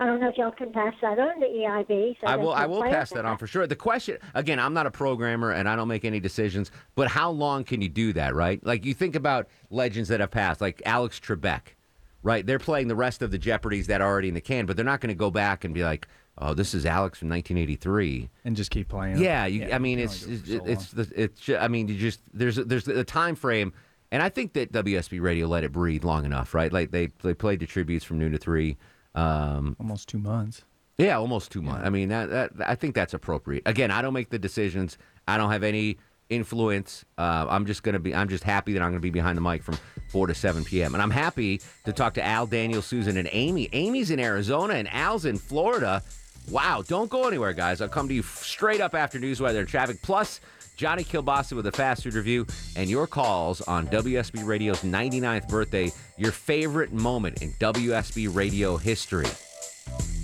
I don't know if y'all can pass that on to EIB. So I will. I will pass that on for sure. The question again, I'm not a programmer and I don't make any decisions. But how long can you do that? Right? Like you think about legends that have passed, like Alex Trebek. Right? They're playing the rest of the Jeopardies that are already in the can, but they're not going to go back and be like, "Oh, this is Alex from 1983." And just keep playing. Yeah, you, I mean, it's it's do it for so it's, the, it's I mean, you just there's there's a time frame, and I think that WSB Radio let it breathe long enough, right? Like they they played the tributes from noon to three. Um, Almost two months. yeah, almost two months. I mean, that, that I think that's appropriate. Again, I don't make the decisions. I don't have any influence. Uh, I'm just gonna be. I'm just happy that I'm gonna be behind the mic from four to seven p.m. And I'm happy to talk to Al, Daniel, Susan, and Amy. Amy's in Arizona and Al's in Florida. Wow! Don't go anywhere, guys. I'll come to you straight up after news weather and traffic. Plus. Johnny Kilbasa with a fast food review and your calls on WSB Radio's 99th birthday, your favorite moment in WSB radio history.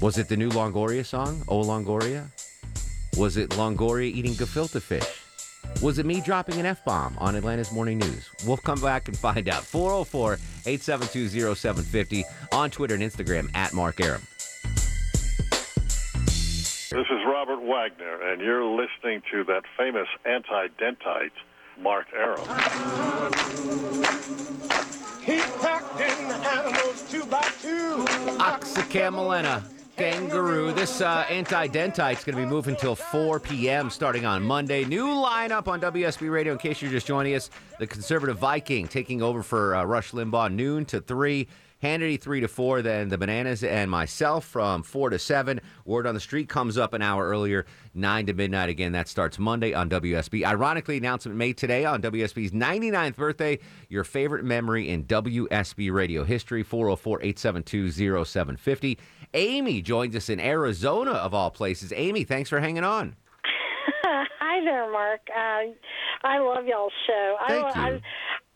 Was it the new Longoria song, Oh Longoria? Was it Longoria eating gefilte fish? Was it me dropping an F bomb on Atlanta's Morning News? We'll come back and find out. 404 872 0750 on Twitter and Instagram at Mark Arum. This is Robert Wagner, and you're listening to that famous anti-dentite, Mark Arum. He packed in the animals two by two. Oxycamelina. Kangaroo. This uh, anti-dentite's going to be moving till 4 p.m. starting on Monday. New lineup on WSB Radio. In case you're just joining us, the conservative Viking taking over for uh, Rush Limbaugh noon to three. Hannity three to four. Then the Bananas and myself from four to seven. Word on the Street comes up an hour earlier, nine to midnight. Again, that starts Monday on WSB. Ironically, announcement made today on WSB's 99th birthday. Your favorite memory in WSB radio history. 404 872 0750. Amy joins us in Arizona, of all places. Amy, thanks for hanging on. Hi there, Mark. Uh, I love y'all's show. Thank I, you. I've,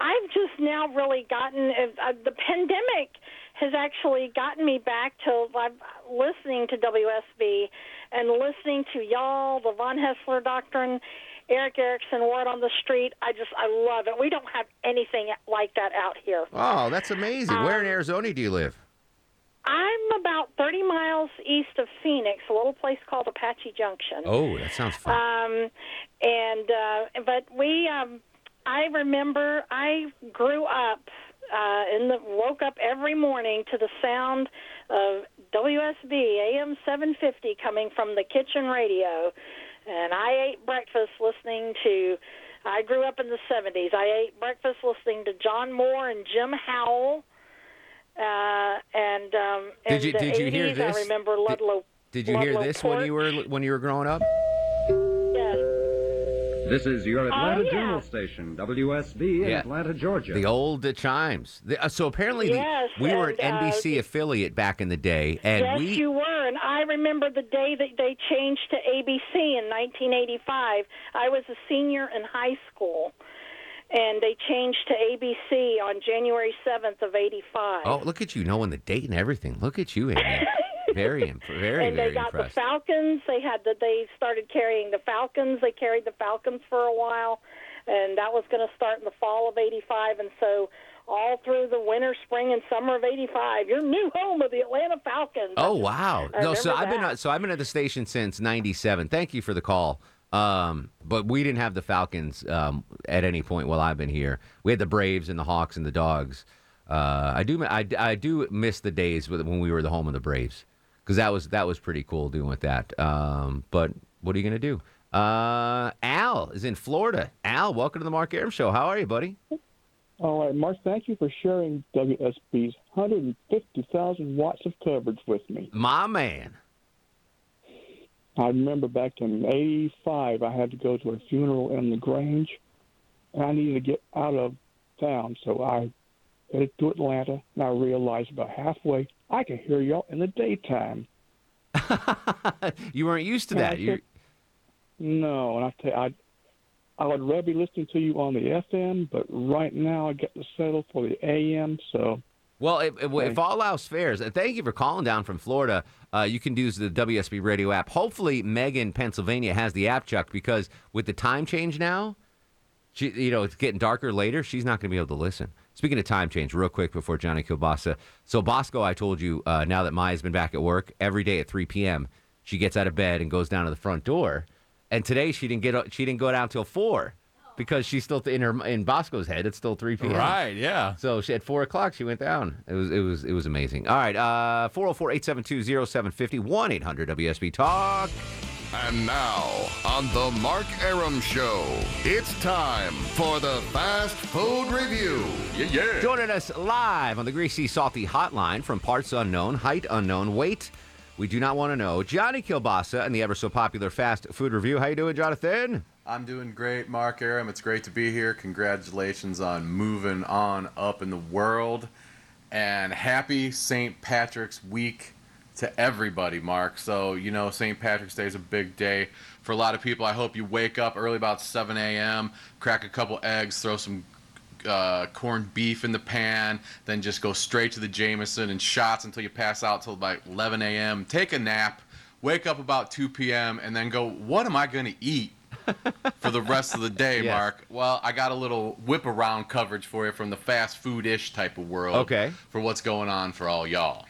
I've just now really gotten uh, the pandemic has actually gotten me back to I'm listening to WSB and listening to y'all, the Von Hessler Doctrine, Erick Erickson, Word on the Street. I just I love it. We don't have anything like that out here. Oh, that's amazing. Where in Um, Arizona do you live? I'm about 30 miles east of Phoenix, a little place called Apache Junction. Oh, that sounds fun. Um, and uh, but we, um, I remember I grew up uh, in the woke up every morning to the sound of WSB AM 750 coming from the kitchen radio, and I ate breakfast listening to. I grew up in the 70s. I ate breakfast listening to John Moore and Jim Howell. Uh, and um, Did in you- the did you hear 80s, this? I remember Ludlow. Did you hear Ludlow this when you were when you were growing up? Yes. This is your Atlanta Oh, yeah. Journal station, WSB in Yeah. Atlanta, Georgia. The old uh, chimes. The- uh, so apparently, the- Yes, we were and, an uh, NBC affiliate back in the day, and yes, we you were, and I remember the day that they changed to ABC in 1985. I was a senior in high school, and they changed to ABC on January 7th of '85. Oh, look at you knowing the date and everything. Look at you, Amy. very, imp- very, and very they got impressed. the Falcons. They had the. They started carrying the Falcons. They carried the Falcons for a while, and that was going to start in the fall of '85. And so, all through the winter, spring, and summer of '85, your new home of the Atlanta Falcons. Oh wow! No, so remember I've been so I've been at the station since '97. Thank you for the call. Um, but we didn't have the Falcons um, at any point while I've been here. We had the Braves and the Hawks and the Dogs. Uh, I do I, I do miss the days when we were the home of the Braves because that was that was pretty cool doing with that. Um, but what are you gonna do? Uh, Al is in Florida. Al, welcome to the Mark Arum Show. How are you, buddy? All right, Mark, thank you for sharing WSB's 150,000 watts of coverage with me. My man. I remember back in 85, I had to go to a funeral in the Grange, and I needed to get out of town, so I headed to Atlanta, and I realized about halfway I can hear y'all in the daytime. You weren't used to And that. You said, No, and I tell you, I, I would rather be listening to you on the FM, but right now I get to settle for the AM, so Well, if, if, if all else fails, and thank you for calling down from Florida. Uh, you can use the WSB radio app. Hopefully, Megan, Pennsylvania, has the app, Chuck, because with the time change now, she, you know, it's getting darker later. She's not going to be able to listen. Speaking of time change, real quick before Johnny Kilbasa. So, Bosco, I told you, uh, now that Maya's been back at work, every day at 3 p.m., she gets out of bed and goes down to the front door. And today she didn't get she didn't go down till four because she's still in her in Bosco's head. It's still 3 p.m. Right, yeah. So she at four o'clock she went down. It was it was it was amazing. All right, uh 404-872-0750, 1-800 WSB Talk. And now, on The Mark Arum Show, it's time for the Fast Food Review. Yeah, yeah. Joining us live on the Greasy Salty Hotline from parts unknown, height unknown, weight we do not want to know. Johnny Kilbasa and the ever so popular Fast Food Review. How you doing, Jonathan? I'm doing great, Mark Arum. It's great to be here. Congratulations on moving on up in the world. And happy St. Patrick's Week to everybody, Mark. So, you know, St. Patrick's Day is a big day for a lot of people. I hope you wake up early about 7 a.m., crack a couple eggs, throw some uh, corned beef in the pan, then just go straight to the Jameson and shots until you pass out till about 11 a.m. Take a nap, wake up about 2 p.m., and then go, what am I going to eat? for the rest of the day, yes. Mark. Well, I got a little whip around coverage for you from the fast food ish type of world. Okay. For what's going on for all y'all.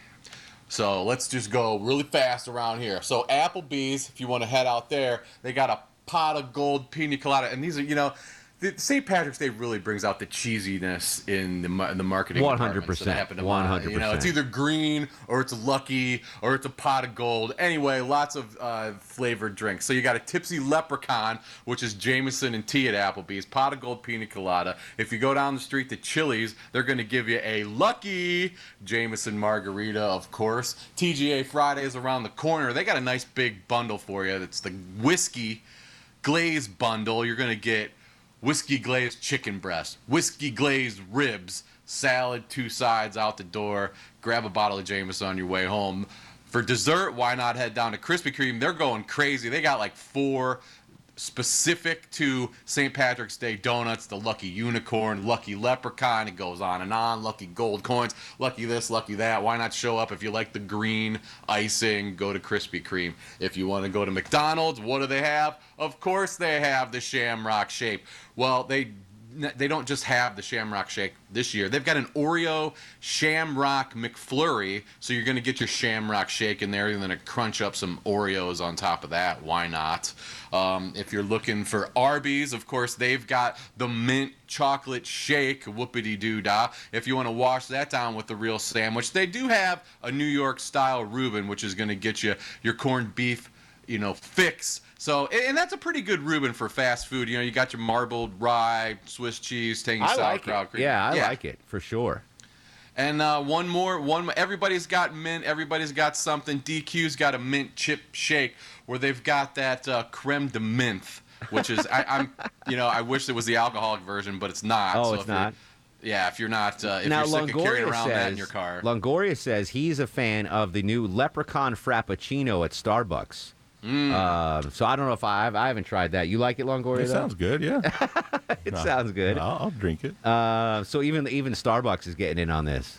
So let's just go really fast around here. So Applebee's, if you want to head out there, they got a pot of gold pina colada, and these are you know the St. Patrick's Day really brings out the cheesiness in the in the marketing. One hundred percent. One hundred percent. You know, it's either green or it's lucky or it's a pot of gold. Anyway, lots of uh, flavored drinks. So you got a tipsy leprechaun, which is Jameson and tea at Applebee's. Pot of gold pina colada. If you go down the street to Chili's, they're going to give you a lucky Jameson margarita, of course. TGI Fridays around the corner. They got a nice big bundle for you. It's the whiskey glaze bundle. You're going to get whiskey glazed chicken breast, whiskey glazed ribs, salad, two sides out the door. Grab a bottle of Jameson on your way home. For dessert, why not head down to Krispy Kreme? They're going crazy. They got like four specific to St. Patrick's Day donuts, the Lucky Unicorn, Lucky Leprechaun, it goes on and on, Lucky Gold Coins, Lucky this, Lucky that. Why not show up if you like the green icing, go to Krispy Kreme. If you want to go to McDonald's, what do they have? Of course they have the Shamrock shake. Well, they they don't just have the Shamrock Shake this year. They've got an Oreo Shamrock McFlurry, so you're going to get your Shamrock Shake in there, and then crunch up some Oreos on top of that. Why not? Um, if you're looking for Arby's, of course, they've got the mint chocolate shake, whoopity doo dah. If you want to wash that down with the real sandwich, they do have a New York style Reuben, which is going to get you your corned beef, you know, fix so, and that's a pretty good Reuben for fast food. You know, you got your marbled rye, Swiss cheese, tangy I sauerkraut. Like. Yeah, I yeah. like it for sure. And uh, one more, one. Everybody's got mint. Everybody's got something. DQ's got a mint chip shake where they've got that uh, creme de menthe, which is I, am you know, I wish it was the alcoholic version, but it's not. Oh, so it's not. Yeah, if you're not, uh, if now, you're sick Longoria of carrying around says, that in your car. Longoria says he's a fan of the new Leprechaun Frappuccino at Starbucks. Mm. Uh, so I don't know if I I haven't tried that. You like it, Longoria? It sounds good. Yeah, it no, sounds good. No, I'll drink it. Uh, so even even Starbucks is getting in on this.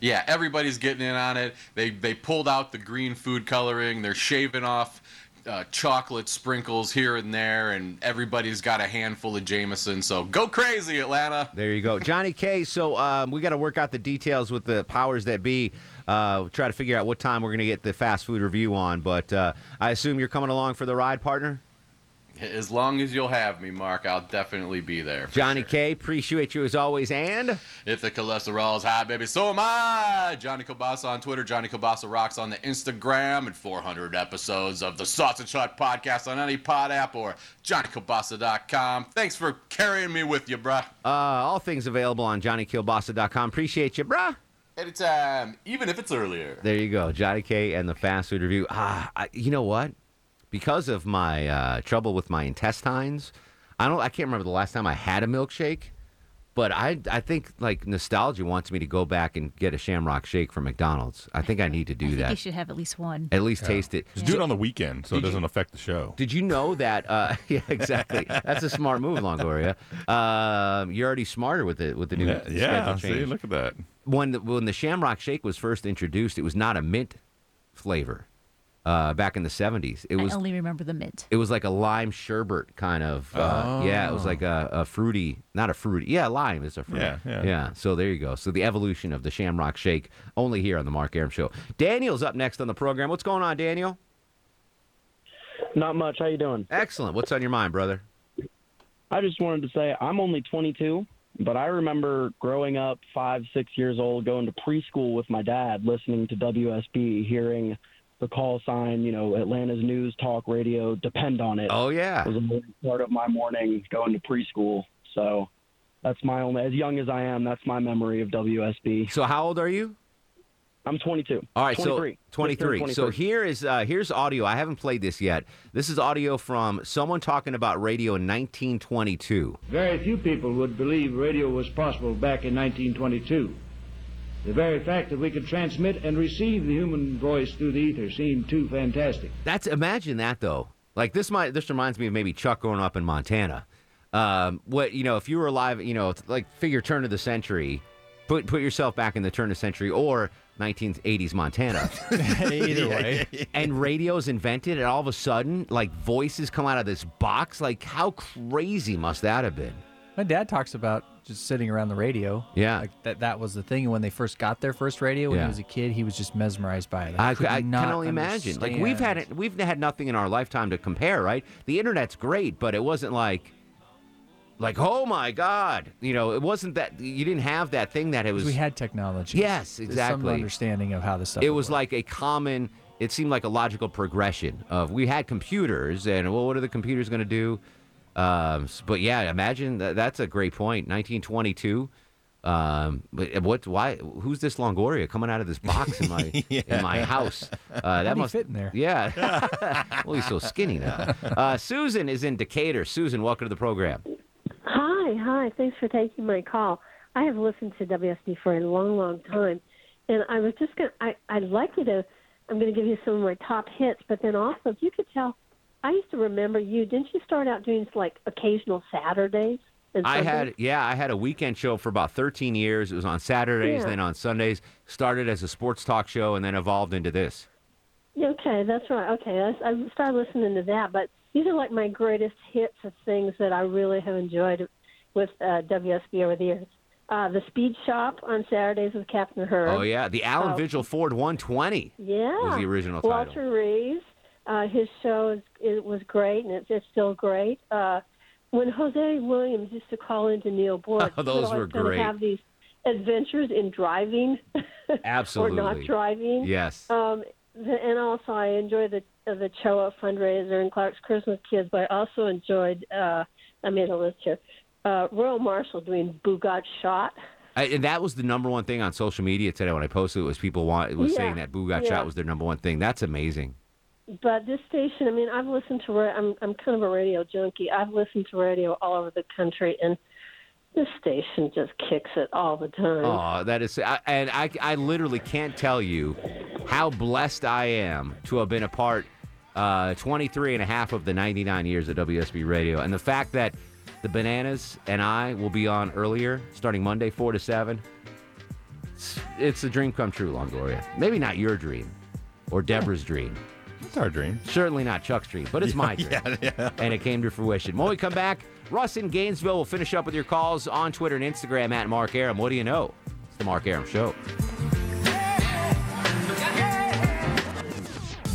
Yeah, everybody's getting in on it. They they pulled out the green food coloring. They're shaving off uh, chocolate sprinkles here and there, and everybody's got a handful of Jameson. So go crazy, Atlanta. There you go, Johnny K. So um, we got to work out the details with the powers that be uh, try to figure out what time we're going to get the fast food review on. But uh, I assume you're coming along for the ride, partner. As long as you'll have me, Mark, I'll definitely be there. Johnny sure. K, appreciate you as always. And if the cholesterol is high, baby, so am I. Johnny Kilbasa on Twitter, Johnny Kilbasa Rocks on the Instagram, and 400 episodes of the Sausage Hut podcast on any pod app or JohnnyKilbasa.com. Thanks for carrying me with you, bruh. Uh, all things available on JohnnyKilbasa.com. Appreciate you, bruh. Anytime, even if it's earlier. There you go, Johnny K and the fast food review. Ah, I, you know what? Because of my uh, trouble with my intestines, I don't. I can't remember the last time I had a milkshake. But I, I think like nostalgia wants me to go back and get a Shamrock Shake from McDonald's. I think I need to do I think that. You should have at least one. At least yeah. taste it. Just do it on the weekend so it doesn't you, affect the show. Did you know that? Uh, yeah, exactly. That's a smart move, Longoria. Um, you're already smarter with it with the new yeah, yeah schedule change. See, look at that. When the, when the Shamrock Shake was first introduced, it was not a mint flavor uh, back in the 70s. It was I only remember the mint. It was like a lime sherbet kind of. Uh, oh. Yeah, it was like a, a, fruity, not a fruity. Yeah, lime is a fruit. Yeah, yeah. Yeah, so there you go. So the evolution of the Shamrock Shake only here on the Mark Arum Show. Daniel's up next on the program. What's going on, Daniel? Not much. How you doing? Excellent. What's on your mind, brother? I just wanted to say I'm only 22, but I remember growing up five, six years old, going to preschool with my dad, listening to WSB, hearing the call sign, you know, Atlanta's news, talk, radio, depend on it. Oh yeah, It was a big part of my morning going to preschool. So that's my only, as young as I am, that's my memory of WSB. So how old are you? I'm 22. All right, 23. so 23. 23. So here is uh, here's audio. I haven't played this yet. This is audio from someone talking about radio in 1922. Very few people would believe radio was possible back in 1922. The very fact that we could transmit and receive the human voice through the ether seemed too fantastic. That's imagine that though. Like this might this reminds me of maybe Chuck growing up in Montana. Um, what you know, if you were alive, you know, like figure turn of the century, put put yourself back in the turn of the century or 1980s Montana. Either way. and radio's invented, and all of a sudden, like voices come out of this box. Like, how crazy must that have been? My dad talks about just sitting around the radio. Yeah. Like that that was the thing. And when they first got their first radio when Yeah. he was a kid, he was just mesmerized by it. I, could I can not only imagine. Like we've understand. had it, we've had nothing in our lifetime to compare, right? The internet's great, but it wasn't like, like oh my god, you know, it wasn't that you didn't have that thing that it was. we had technology. Yes, exactly. Some understanding of how this stuff. it was like a common. It seemed like a logical progression of we had computers, and well, what are the computers going to do? Um, but yeah, imagine that, that's a great point. 1922. Um, but what? Why? Who's this Longoria coming out of this box in my in my house? Uh, that must fit in there? Yeah. well, he's so skinny now. Uh, Susan is in Decatur. Susan, welcome to the program. Hi, hi. Thanks for taking my call. I have listened to WSB for a long, long time, and I was just going. to I I'd like you to. I'm going to give you some of my top hits, but then also, if you could tell, I used to remember you. Didn't you start out doing like occasional Saturdays? and I had yeah, I had a weekend show for about 13 years. It was on Saturdays, Yeah. then on Sundays. Started as a sports talk show, and then evolved into this. Okay, that's right. Okay, I, I started listening to that, but these are like my greatest hits of things that I really have enjoyed with uh, WSB over the years. Uh, the Speed Shop on Saturdays with Captain Herb. Oh yeah, the Allen Uh, Vigil Ford 120 Yeah, was the original title. Walter Reeves, uh, his show is, it was great, and it's, it's still great. Uh, when Hosea Williams used to call into Neil Board, Oh, those were great. to have these adventures in driving Absolutely. or not driving. Yes. Um, the, and also, I enjoy the uh, the Choa fundraiser and Clark's Christmas Kids, but I also enjoyed. Uh, I made a list here. Uh, Royal Marshall doing Bugat Shot. I, and that was the number one thing on social media today when I posted it was people want was Yeah, saying that Boo got yeah. shot was their number one thing. That's amazing. But this station, I mean, I've listened to. I'm I'm kind of a radio junkie. I've listened to radio all over the country, and this station just kicks it all the time. Oh, that is, I, and I, I literally can't tell you how blessed I am to have been a part uh, 23 and a half of the 99 years of WSB Radio. And the fact that the Bananas and I will be on earlier, starting Monday, 4 to 7, it's, it's a dream come true, Longoria. Maybe not your dream or Deborah's dream. It's our dream. Certainly not Chuck's dream, but it's my dream. Yeah, yeah. And it came to fruition. When we come back, Russ in Gainesville will finish up with your calls on Twitter and Instagram at Mark Arum. What do you know? It's the Mark Arum Show.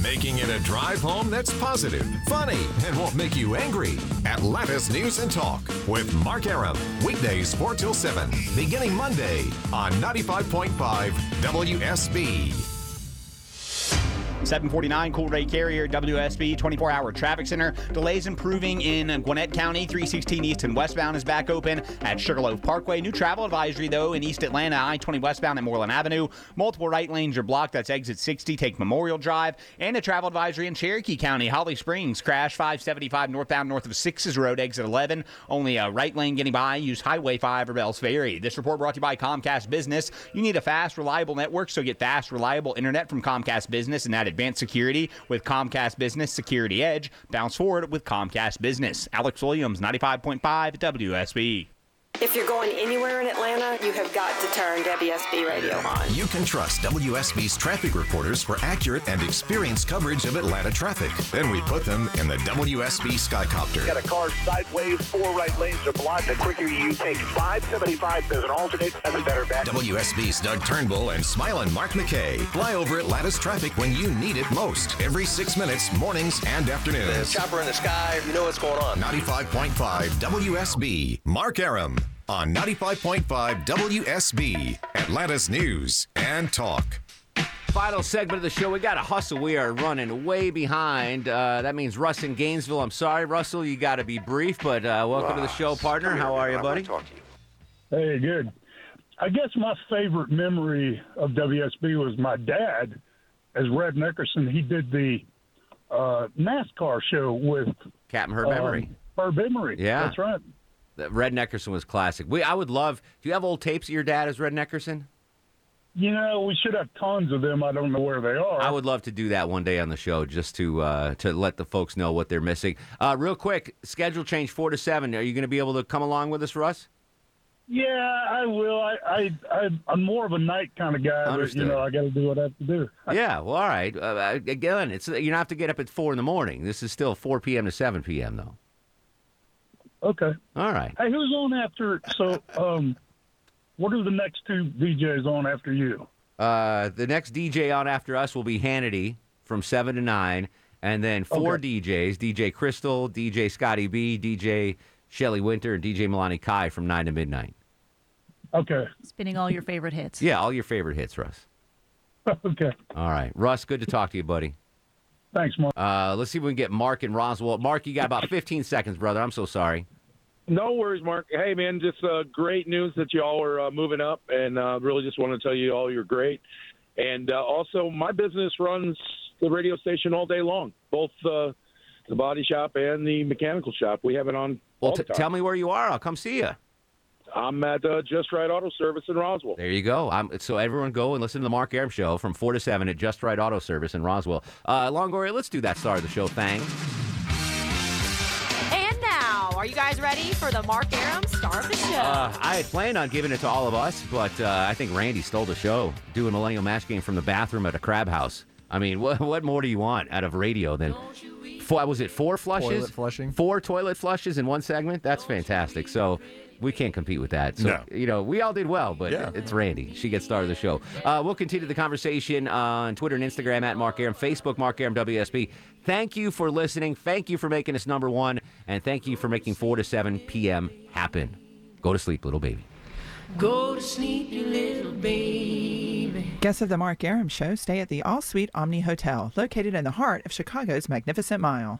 Making it a drive home that's positive, funny, and won't make you angry. Atlanta's News and Talk with Mark Arum. Weekdays 4 till 7, beginning Monday on 95.5 WSB. 749 Cool Ray Carrier, WSB 24 hour traffic center. Delays improving in uh, Gwinnett County. 316 East and westbound is back open at Sugarloaf Parkway. New travel advisory, though, in East Atlanta, I 20 westbound at Moreland Avenue. Multiple right lanes are blocked. That's exit 60. Take Memorial Drive. And a travel advisory in Cherokee County. Holly Springs, crash 575 northbound north of Sixes Road, exit 11. Only a right lane getting by. Use Highway 5 or Bells Ferry. This report brought to you by Comcast Business. You need a fast, reliable network, so get fast, reliable internet from Comcast Business and add advanced security with Comcast Business Security Edge. Bounce forward with Comcast Business. Alex Williams, 95.5 WSB. If you're going anywhere in Atlanta, you have got to turn WSB radio on. You can trust WSB's traffic reporters for accurate and experienced coverage of Atlanta traffic. Then we put them in the WSB Skycopter. Got a car sideways, four right lanes are blocked. The quicker you take 575 as an alternate, that's a better bet. WSB's Doug Turnbull and smiling Mark McKay fly over Atlanta's traffic when you need it most. Every six minutes, mornings and afternoons. The Chopper in the sky, you know what's going on. 95.5 WSB. Mark Arum on 95.5 WSB. Atlanta's News and Talk. Final segment of the show. We got to hustle. We are running way behind. Uh, that means Russ in Gainesville. I'm sorry, Russell. You got to be brief, but uh, welcome to the show, partner. How are you, buddy? Hey, good. I guess my favorite memory of WSB was my dad as Red Nickerson. He did the uh, NASCAR show with Captain Herb Emory. Uh, Herb Emory. Yeah. That's right. Red Neckerson was classic. We, I would love. Do you have old tapes of your dad as Red Neckerson? You know, we should have tons of them. I don't know where they are. I would love to do that one day on the show, just to uh, to let the folks know what they're missing. Uh, real quick, schedule change four to seven. Are you going to be able to come along with us, Russ? Yeah, I will. I, I, I I'm more of a night kind of guy. But, you know, I got to do what I have to do. Yeah. Well, all right. Uh, again, it's you don't have to get up at four in the morning. This is still four p.m. to seven p.m. though. Okay. All right. Hey, who's on after? So, um, what are the next two DJs on after you? Uh, the next DJ on after us will be Hannity from seven to nine, and then four DJs: DJ Crystal, DJ Scotty B, DJ Shelly Winter, and DJ Milani Kai from nine to midnight. Okay. Spinning all your favorite hits. Yeah, all your favorite hits, Russ. okay. All right, Russ. Good to talk to you, buddy. Thanks, Mark. Uh, let's see if we can get Mark and Roswell. Mark, you got about 15 seconds, brother. I'm so sorry. No worries, Mark. Hey, man, just uh, great news that you all are uh, moving up, and uh, really just want to tell you all you're great. And uh, also, my business runs the radio station all day long, both uh, the body shop and the mechanical shop. We have it on Well, t- tell me where you are. I'll come see you. I'm at uh, Just Right Auto Service in Roswell. There you go. I'm, so everyone go and listen to the Mark Arum Show from 4 to 7 at Just Right Auto Service in Roswell. Uh, Longoria, let's do that star of the show thing. And now, are you guys ready for the Mark Arum star of the show? Uh, I had planned on giving it to all of us, but uh, I think Randy stole the show doing Millennial Match Game from the bathroom at a crab house. I mean, what, what more do you want out of radio than four, was it four flushes? Toilet flushing. Four toilet flushes in one segment? That's fantastic. So we can't compete with that. So, No. you know, we all did well, but Yeah. it's Randy. She gets started the show. Uh, we'll continue the conversation on Twitter and Instagram at Mark Arum, Facebook, Mark Arum WSB. Thank you for listening. Thank you for making us number one. And thank you for making 4 to 7 p.m. happen. Go to sleep, little baby. Go to sleep, you little baby. Guests of the Mark Arum Show stay at the All Suite Omni Hotel, located in the heart of Chicago's Magnificent Mile.